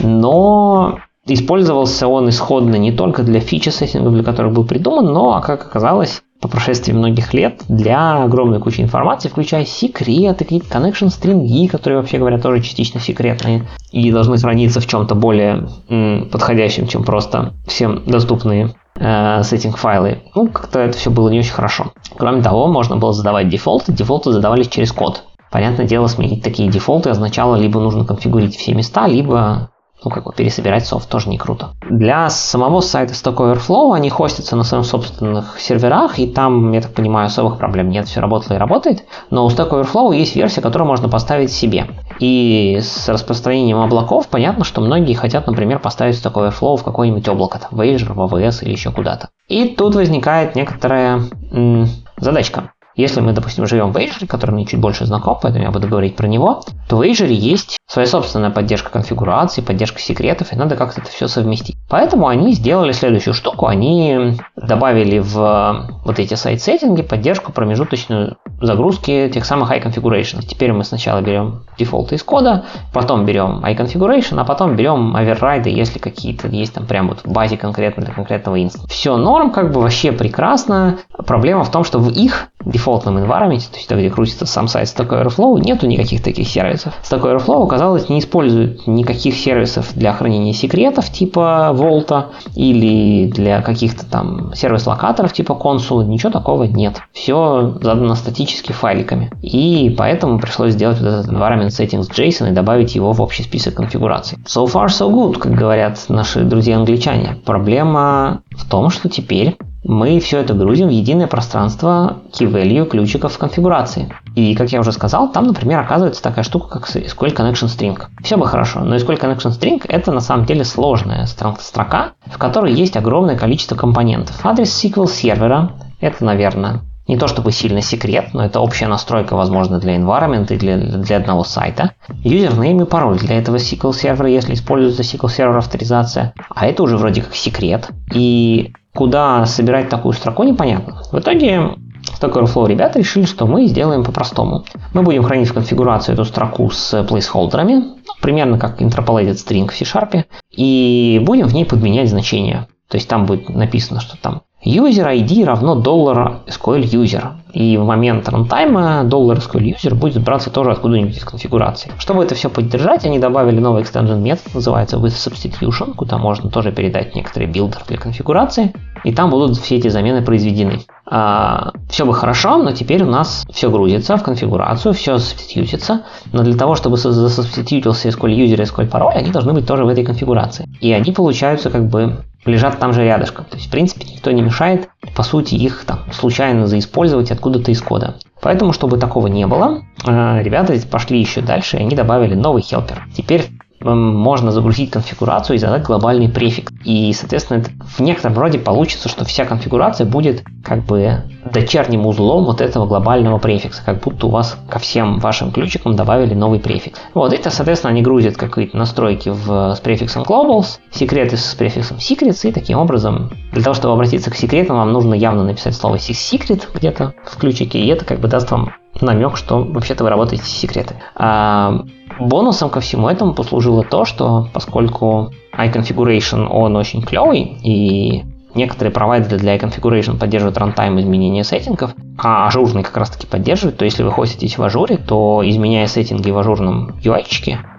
но использовался он исходно не только для фичи сеттингов, для которых был придуман, но, как оказалось, по прошествии многих лет для огромной кучи информации, включая секреты, какие-то connection стринги, которые, вообще говоря, тоже частично секретные и должны храниться в чем-то более м, подходящем, чем просто всем доступные э, сеттинг файлы. Ну, как-то это все было не очень хорошо. Кроме того, можно было задавать дефолты. Дефолты задавались через код. Понятное дело, сменить такие дефолты означало либо нужно конфигурить все места, либо ну, как бы пересобирать софт тоже не круто. Для самого сайта Stack Overflow они хостятся на своих собственных серверах, и там, я так понимаю, особых проблем нет, все работало и работает. Но у Stack Overflow есть версия, которую можно поставить себе. И с распространением облаков понятно, что многие хотят, например, поставить Stack Overflow в какое-нибудь облако, там, в Azure, в AWS или еще куда-то. И тут возникает некоторая м- задачка. Если мы, допустим, живем в Azure, который мне чуть больше знаком, поэтому я буду говорить про него, то в Azure есть своя собственная поддержка конфигурации, поддержка секретов, и надо как-то это все совместить. Поэтому они сделали следующую штуку. Они добавили в вот эти сайт-сеттинги поддержку промежуточную загрузки тех самых iConfiguration. Теперь мы сначала берем дефолты из кода, потом берем iConfiguration, а потом берем оверрайды, если какие-то есть там прям вот в базе конкретно для конкретного инстанса. Все норм, как бы вообще прекрасно. Проблема в том, что в их дефолтном environment, то есть там, где крутится сам сайт Stack Overflow, нету никаких таких сервисов. Stack Overflow, оказалось, не использует никаких сервисов для хранения секретов типа Vault или для каких-то там сервис-локаторов типа Consul, ничего такого нет. Все задано статически файликами. И поэтому пришлось сделать вот этот environment settings JSON и добавить его в общий список конфигураций. So far so good, как говорят наши друзья-англичане. Проблема в том, что теперь мы все это грузим в единое пространство key-value ключиков конфигурации. И, как я уже сказал, там, например, оказывается такая штука, как SQL Connection String. Все бы хорошо, но SQL Connection String это на самом деле сложная строка, в которой есть огромное количество компонентов. Адрес SQL сервера, это, наверное, не то чтобы сильно секрет, но это общая настройка, возможно, для environment и для, для одного сайта. Username и пароль для этого SQL сервера, если используется SQL сервер авторизация. А это уже вроде как секрет. И куда собирать такую строку, непонятно. В итоге Stack Overflow ребята решили, что мы сделаем по-простому. Мы будем хранить в конфигурации эту строку с плейсхолдерами, примерно как interpolated string в C-Sharp, и будем в ней подменять значения. То есть там будет написано, что там user ID равно доллар SQL user. И в момент рантайма доллар SQL user будет браться тоже откуда-нибудь из конфигурации. Чтобы это все поддержать, они добавили новый extension метод, называется with substitution, куда можно тоже передать некоторые билдер для конфигурации. И там будут все эти замены произведены. А, все бы хорошо, но теперь у нас все грузится в конфигурацию, все субститютится. Но для того, чтобы засубститютился SQL user и SQL пароль, они должны быть тоже в этой конфигурации. И они получаются как бы лежат там же рядышком. То есть, в принципе, никто не мешает, по сути, их там случайно заиспользовать откуда-то из кода. Поэтому, чтобы такого не было, э, ребята пошли еще дальше, и они добавили новый хелпер. Теперь можно загрузить конфигурацию и задать глобальный префикс. И, соответственно, в некотором роде получится, что вся конфигурация будет как бы дочерним узлом вот этого глобального префикса, как будто у вас ко всем вашим ключикам добавили новый префикс. Вот это, соответственно, они грузят какие-то настройки в, с префиксом globals, секреты с префиксом secrets, и таким образом, для того, чтобы обратиться к секретам, вам нужно явно написать слово secret где-то в ключике, и это как бы даст вам намек, что вообще-то вы работаете с секреты. А бонусом ко всему этому послужило то, что поскольку iConfiguration, он очень клевый, и некоторые провайдеры для IConfiguration поддерживают рантайм изменения сеттингов, а ажурный как раз таки поддерживает, то если вы хоститесь в ажуре, то изменяя сеттинги в ажурном UI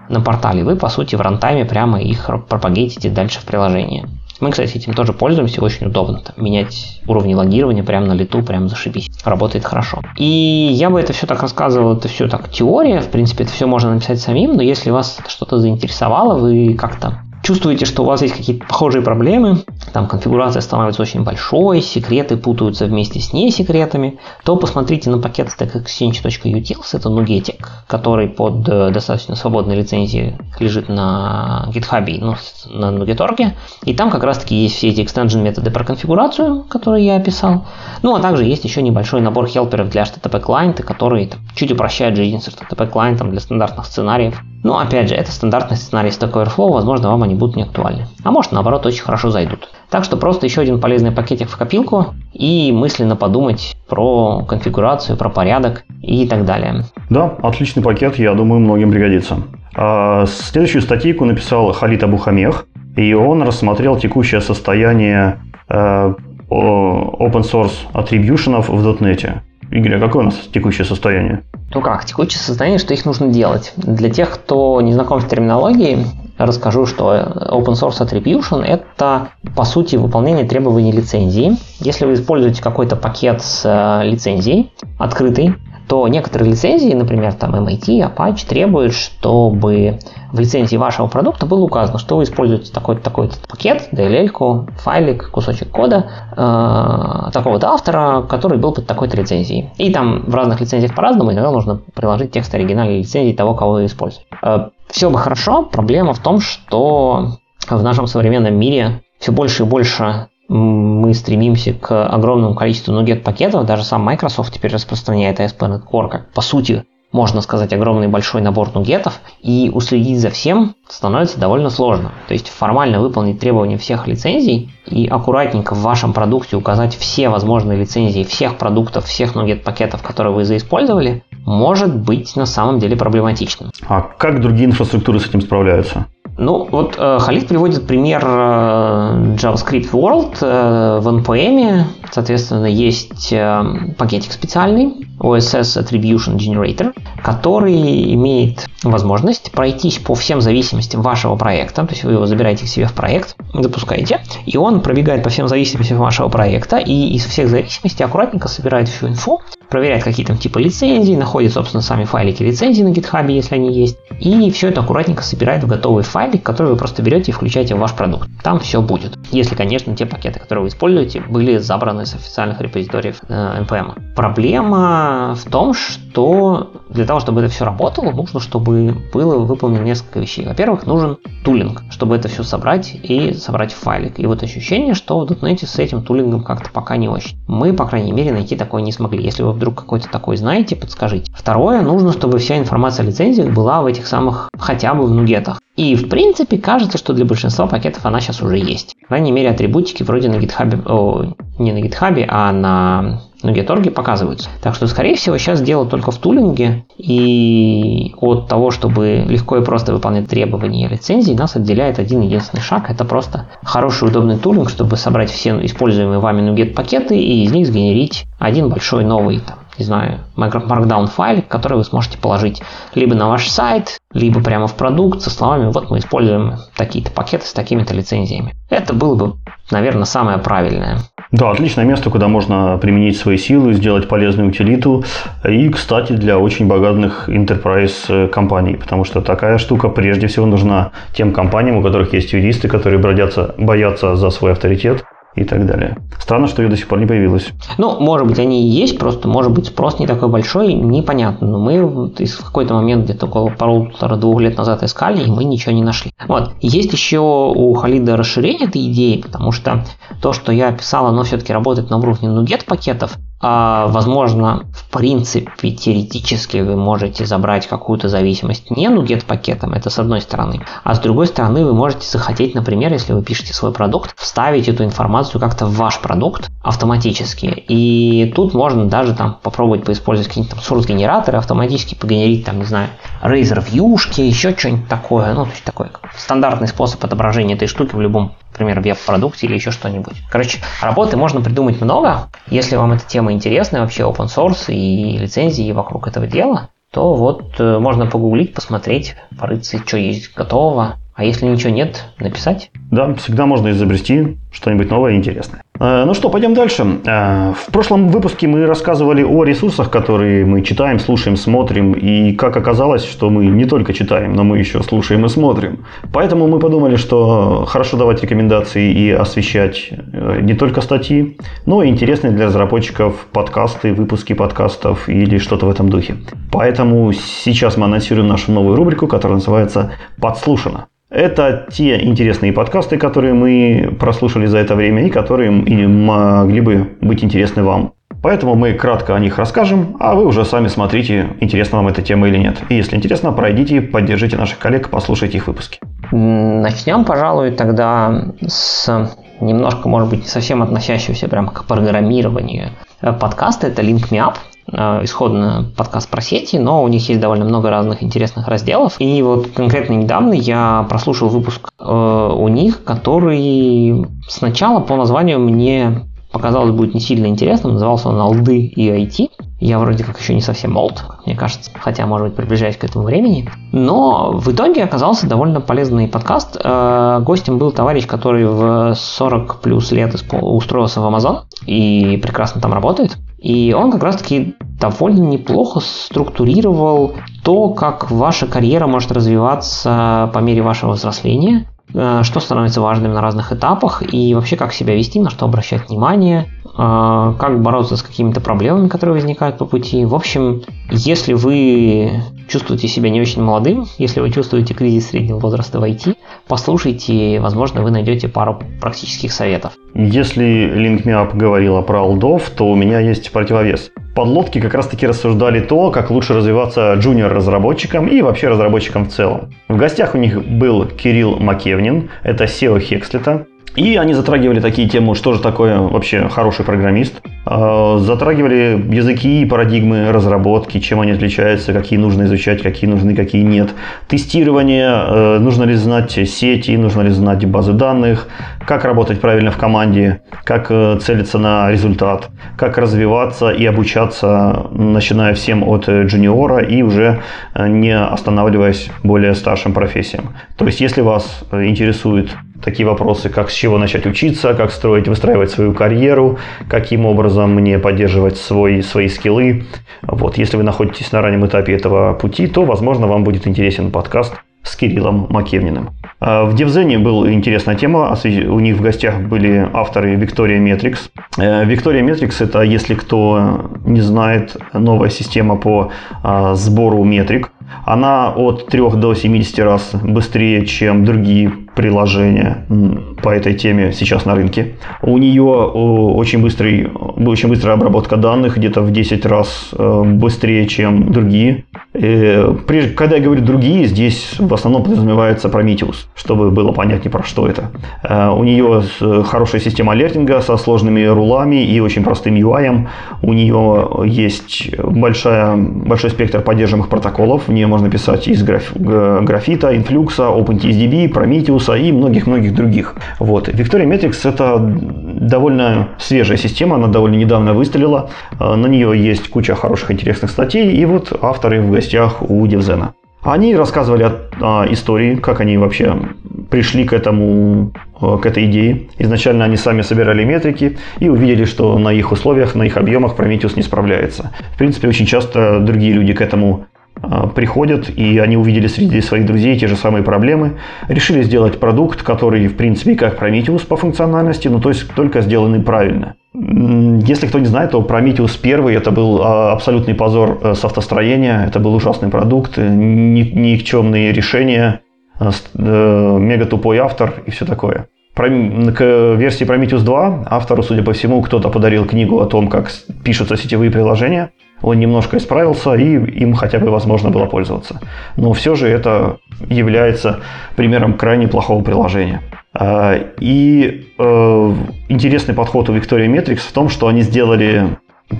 на портале, вы по сути в рантайме прямо их пропагейтите дальше в приложение. Мы, кстати, этим тоже пользуемся, очень удобно. Там, менять уровни логирования прямо на лету, прям зашибись. Работает хорошо. И я бы это все так рассказывал, это все так теория, в принципе, это все можно написать самим, но если вас что-то заинтересовало, вы как-то чувствуете, что у вас есть какие-то похожие проблемы, там конфигурация становится очень большой, секреты путаются вместе с несекретами, то посмотрите на пакет stackexchange.utils, это нугетик, который под э, достаточно свободной лицензией лежит на GitHub, ну, на Nugetorg, и там как раз-таки есть все эти extension методы про конфигурацию, которые я описал, ну, а также есть еще небольшой набор хелперов для HTTP клиента, которые там, чуть упрощают жизнь с HTTP клиентом для стандартных сценариев. Ну, опять же, это стандартный сценарий Stack Overflow, возможно, вам они будут не актуальны. А может, наоборот, очень хорошо зайдут. Так что просто еще один полезный пакетик в копилку и мысленно подумать про конфигурацию, про порядок и так далее. Да, отличный пакет, я думаю, многим пригодится. А следующую статейку написал Халид Абухамех, и он рассмотрел текущее состояние э, open source атрибьюшенов в .NET. Игорь, а какое у нас текущее состояние? Ну как, текущее состояние, что их нужно делать. Для тех, кто не знаком с терминологией, расскажу, что Open Source Attribution – это, по сути, выполнение требований лицензии. Если вы используете какой-то пакет с э, лицензией, открытый, то некоторые лицензии, например, там MIT, Apache, требуют, чтобы в лицензии вашего продукта было указано, что вы используете такой-то такой пакет, DLL, файлик, кусочек кода э, такого-то автора, который был под такой-то лицензией. И там в разных лицензиях по-разному, иногда нужно приложить текст оригинальной лицензии того, кого вы используете. Э, все бы хорошо, проблема в том, что в нашем современном мире все больше и больше мы стремимся к огромному количеству NuGet пакетов, даже сам Microsoft теперь распространяет ASP.NET Core как, по сути, можно сказать, огромный большой набор нугетов, и уследить за всем становится довольно сложно. То есть формально выполнить требования всех лицензий и аккуратненько в вашем продукте указать все возможные лицензии всех продуктов, всех нугет пакетов, которые вы заиспользовали, может быть на самом деле проблематичным. А как другие инфраструктуры с этим справляются? Ну, вот э, Халид приводит пример э, JavaScript World э, в NPM. Соответственно, есть э, пакетик специальный, OSS Attribution Generator, который имеет возможность пройтись по всем зависимостям вашего проекта. То есть вы его забираете к себе в проект, запускаете, и он пробегает по всем зависимостям вашего проекта, и из всех зависимостей аккуратненько собирает всю инфу, проверяет какие там типы лицензий, находит, собственно, сами файлики лицензий на GitHub, если они есть, и все это аккуратненько собирает в готовый файлик, который вы просто берете и включаете в ваш продукт. Там все будет. Если, конечно, те пакеты, которые вы используете, были забраны с официальных репозиториев э, NPM. Проблема в том, что для того, чтобы это все работало, нужно, чтобы было выполнено несколько вещей. Во-первых, нужен тулинг, чтобы это все собрать и собрать в файлик. И вот ощущение, что в .NET с этим тулингом как-то пока не очень. Мы, по крайней мере, найти такое не смогли. Если вы вдруг какой-то такой знаете, подскажите. Второе, нужно, чтобы вся информация о лицензиях была в этих самых хотя бы в нугетах. И в принципе кажется, что для большинства пакетов она сейчас уже есть. По крайней мере, атрибутики вроде на GitHub, о, не на GitHub, а на на GitOrg показываются. Так что, скорее всего, сейчас дело только в тулинге, и от того, чтобы легко и просто выполнять требования лицензии, нас отделяет один единственный шаг. Это просто хороший удобный тулинг, чтобы собрать все используемые вами NuGet пакеты и из них сгенерить один большой новый там, не знаю, Markdown файл, который вы сможете положить либо на ваш сайт, либо прямо в продукт со словами «вот мы используем такие-то пакеты с такими-то лицензиями». Это было бы, наверное, самое правильное. Да, отличное место, куда можно применить свои силы, сделать полезную утилиту. И, кстати, для очень богатых enterprise компаний, потому что такая штука прежде всего нужна тем компаниям, у которых есть юристы, которые бродятся, боятся за свой авторитет и так далее. Странно, что ее до сих пор не появилось. Ну, может быть, они и есть, просто, может быть, спрос не такой большой, непонятно. Но мы в какой-то момент, где-то около полутора-двух лет назад искали, и мы ничего не нашли. Вот. Есть еще у Халида расширение этой идеи, потому что то, что я описал, оно все-таки работает на уровне нугет пакетов, а, возможно, в принципе, теоретически вы можете забрать какую-то зависимость не нугет пакетом, это с одной стороны. А с другой стороны, вы можете захотеть, например, если вы пишете свой продукт, вставить эту информацию как-то в ваш продукт автоматически. И тут можно даже там попробовать поиспользовать какие-то там source-генераторы, автоматически погенерить, там, не знаю, Razer вьюшки, еще что-нибудь такое. Ну, то есть такой стандартный способ отображения этой штуки в любом, например, веб-продукте или еще что-нибудь. Короче, работы можно придумать много. Если вам эта тема интересная, вообще open source и лицензии вокруг этого дела, то вот э, можно погуглить, посмотреть, порыться, что есть готового. А если ничего нет, написать? Да, всегда можно изобрести что-нибудь новое и интересное. Э, ну что, пойдем дальше. Э, в прошлом выпуске мы рассказывали о ресурсах, которые мы читаем, слушаем, смотрим. И как оказалось, что мы не только читаем, но мы еще слушаем и смотрим. Поэтому мы подумали, что хорошо давать рекомендации и освещать э, не только статьи, но и интересные для разработчиков подкасты, выпуски подкастов или что-то в этом духе. Поэтому сейчас мы анонсируем нашу новую рубрику, которая называется «Подслушано». Это те интересные подкасты, которые мы прослушали за это время и которые могли бы быть интересны вам. Поэтому мы кратко о них расскажем, а вы уже сами смотрите, интересна вам эта тема или нет. И если интересно, пройдите, поддержите наших коллег, послушайте их выпуски. Начнем, пожалуй, тогда с немножко, может быть, не совсем относящегося прямо к программированию подкаста. Это Link Me Up. Э, исходно подкаст про сети, но у них есть довольно много разных интересных разделов. И вот конкретно недавно я прослушал выпуск э, у них, который сначала по названию мне показалось будет не сильно интересным. Назывался он «Алды и IT». Я вроде как еще не совсем молд, мне кажется, хотя, может быть, приближаюсь к этому времени. Но в итоге оказался довольно полезный подкаст. Э, гостем был товарищ, который в 40 плюс лет устроился в Amazon и прекрасно там работает. И он как раз-таки довольно неплохо структурировал то, как ваша карьера может развиваться по мере вашего взросления, э, что становится важным на разных этапах и вообще как себя вести, на что обращать внимание, как бороться с какими-то проблемами, которые возникают по пути. В общем, если вы чувствуете себя не очень молодым, если вы чувствуете кризис среднего возраста в IT, послушайте, возможно, вы найдете пару практических советов. Если LinkMeUp говорила про алдов, то у меня есть противовес. Подлодки как раз таки рассуждали то, как лучше развиваться джуниор-разработчикам и вообще разработчикам в целом. В гостях у них был Кирилл Макевнин, это SEO Хекслета, и они затрагивали такие темы, что же такое вообще хороший программист. А, затрагивали языки и парадигмы разработки, чем они отличаются, какие нужно изучать, какие нужны, какие нет. Тестирование, э, нужно ли знать сети, нужно ли знать базы данных, как работать правильно в команде, как э, целиться на результат, как развиваться и обучаться, начиная всем от джуниора и уже э, не останавливаясь более старшим профессиям. То есть, если вас интересует такие вопросы, как с чего начать учиться, как строить, выстраивать свою карьеру, каким образом мне поддерживать свой, свои скиллы. Вот, если вы находитесь на раннем этапе этого пути, то, возможно, вам будет интересен подкаст с Кириллом Макевниным. А, в Девзене была интересная тема. У них в гостях были авторы Виктория Метрикс. Э, Виктория Метрикс – это, если кто не знает, новая система по а, сбору метрик. Она от 3 до 70 раз быстрее, чем другие приложения по этой теме сейчас на рынке. У нее очень, быстрый, очень быстрая обработка данных, где-то в 10 раз э, быстрее, чем другие. И, когда я говорю другие, здесь в основном подразумевается Prometheus, чтобы было понятнее про что это. Э, у нее хорошая система алертинга со сложными рулами и очень простым UI. У нее есть большая, большой спектр поддерживаемых протоколов. В нее можно писать из граф, графита, инфлюкса, OpenTSDB, Prometheus, и многих-многих других. Вот. Victoria Metrics это довольно свежая система, она довольно недавно выстрелила. Э, на нее есть куча хороших интересных статей, и вот авторы в гостях у Девзена. Они рассказывали о, о истории, как они вообще пришли к этому, э, к этой идее. Изначально они сами собирали метрики и увидели, что на их условиях, на их объемах Prometheus не справляется. В принципе, очень часто другие люди к этому приходят, и они увидели среди своих друзей те же самые проблемы, решили сделать продукт, который, в принципе, как Prometheus по функциональности, но то есть только сделанный правильно. Если кто не знает, то Prometheus 1 это был а, абсолютный позор э, с автостроения, это был ужасный продукт, никчемные решения, мега тупой автор и все такое. К версии Prometheus 2 автору, судя по всему, кто-то подарил книгу о том, как пишутся сетевые приложения. Он немножко исправился, и им хотя бы возможно было пользоваться. Но все же это является примером крайне плохого приложения. А, и э, интересный подход у Victoria Metrics в том, что они сделали,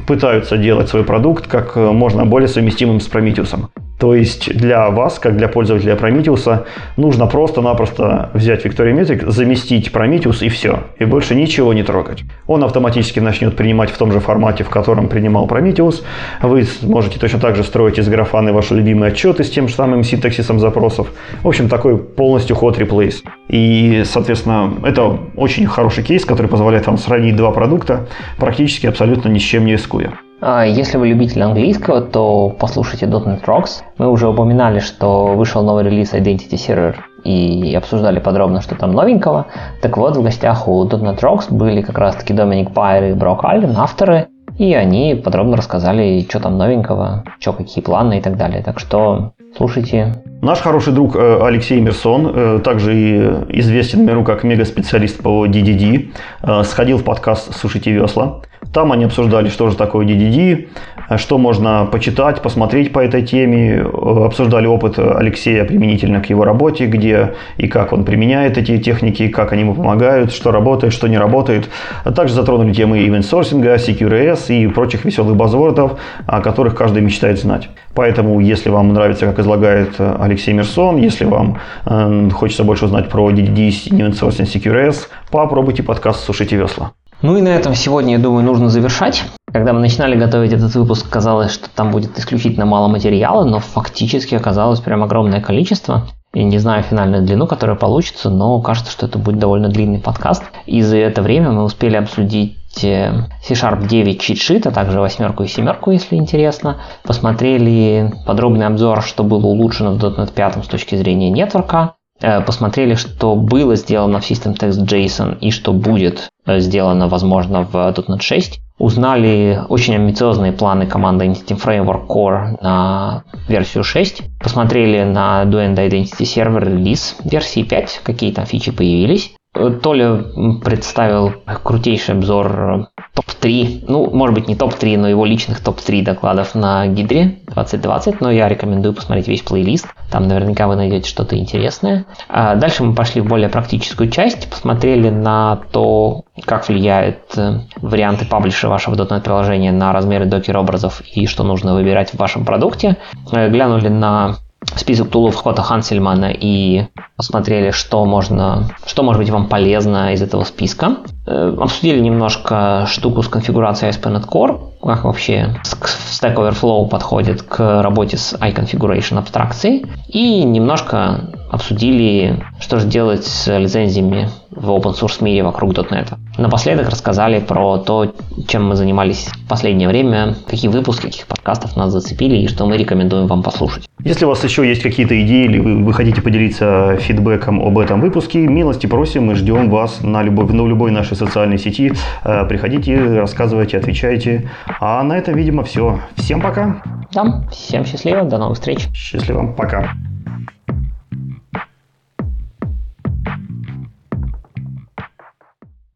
пытаются делать свой продукт как можно более совместимым с Prometheus. То есть для вас, как для пользователя Prometheus, нужно просто-напросто взять Victoria заместить Prometheus и все. И больше ничего не трогать. Он автоматически начнет принимать в том же формате, в котором принимал Prometheus. Вы можете точно так же строить из графаны ваши любимые отчеты с тем же самым синтаксисом запросов. В общем, такой полностью hot replace. И, соответственно, это очень хороший кейс, который позволяет вам сравнить два продукта, практически абсолютно ни с чем не рискуя. А, если вы любитель английского, то послушайте .NET Rocks. Мы уже упоминали, что вышел новый релиз Identity Server и обсуждали подробно, что там новенького. Так вот, в гостях у .NET Rocks были как раз-таки Доминик Пайер и Брок Альвин, авторы, и они подробно рассказали, что там новенького, что какие планы и так далее. Так что слушайте. Наш хороший друг э, Алексей Мерсон, э, также и известен миру как мега-специалист по DDD, э, сходил в подкаст «Сушите весла». Там они обсуждали, что же такое DDD, что можно почитать, посмотреть по этой теме, обсуждали опыт Алексея применительно к его работе, где и как он применяет эти техники, как они ему помогают, что работает, что не работает. А также затронули темы event-сорсинга, CQRS и прочих веселых базвордов, о которых каждый мечтает знать. Поэтому, если вам нравится, как излагает Алексей Мерсон, если вам э, хочется больше узнать про DDD, event-sourcing, CQRS, попробуйте подкаст «Сушите весла». Ну и на этом сегодня, я думаю, нужно завершать. Когда мы начинали готовить этот выпуск, казалось, что там будет исключительно мало материала, но фактически оказалось прям огромное количество. Я не знаю финальную длину, которая получится, но кажется, что это будет довольно длинный подкаст. И за это время мы успели обсудить э, C-Sharp 9 чит-шит, а также восьмерку и семерку, если интересно. Посмотрели подробный обзор, что было улучшено в .NET 5 с точки зрения нетворка. Э, посмотрели, что было сделано в System Text JSON и что будет э, сделано, возможно, в .NET 6. Узнали очень амбициозные планы команды Entity Framework Core на версию 6. Посмотрели на Duend Identity Server релиз версии 5, какие там фичи появились. Э, Толя представил крутейший обзор топ-3, ну, может быть, не топ-3, но его личных топ-3 докладов на Гидре 2020, но я рекомендую посмотреть весь плейлист, там наверняка вы найдете что-то интересное. А дальше мы пошли в более практическую часть, посмотрели на то, как влияют э, варианты паблиша вашего .NET приложения на размеры докер-образов и что нужно выбирать в вашем продукте. Э, глянули на список тулов Хота Хансельмана и посмотрели, что можно, что может быть вам полезно из этого списка. Э, обсудили немножко штуку с конфигурацией ASP.NET Core, как вообще Stack Overflow подходит к работе с iConfiguration абстракцией. И немножко обсудили, что же делать с лицензиями в open source мире вокруг .NET. Напоследок рассказали про то, чем мы занимались в последнее время, какие выпуски, каких подкастов нас зацепили и что мы рекомендуем вам послушать. Если у вас еще есть какие-то идеи или вы, вы хотите поделиться фидбэком об этом выпуске, милости просим, мы ждем вас на любой, на любой нашей социальной сети. Э, приходите, рассказывайте, отвечайте. А на этом, видимо, все. Всем пока. Да, всем счастливо, до новых встреч. Счастливо, пока.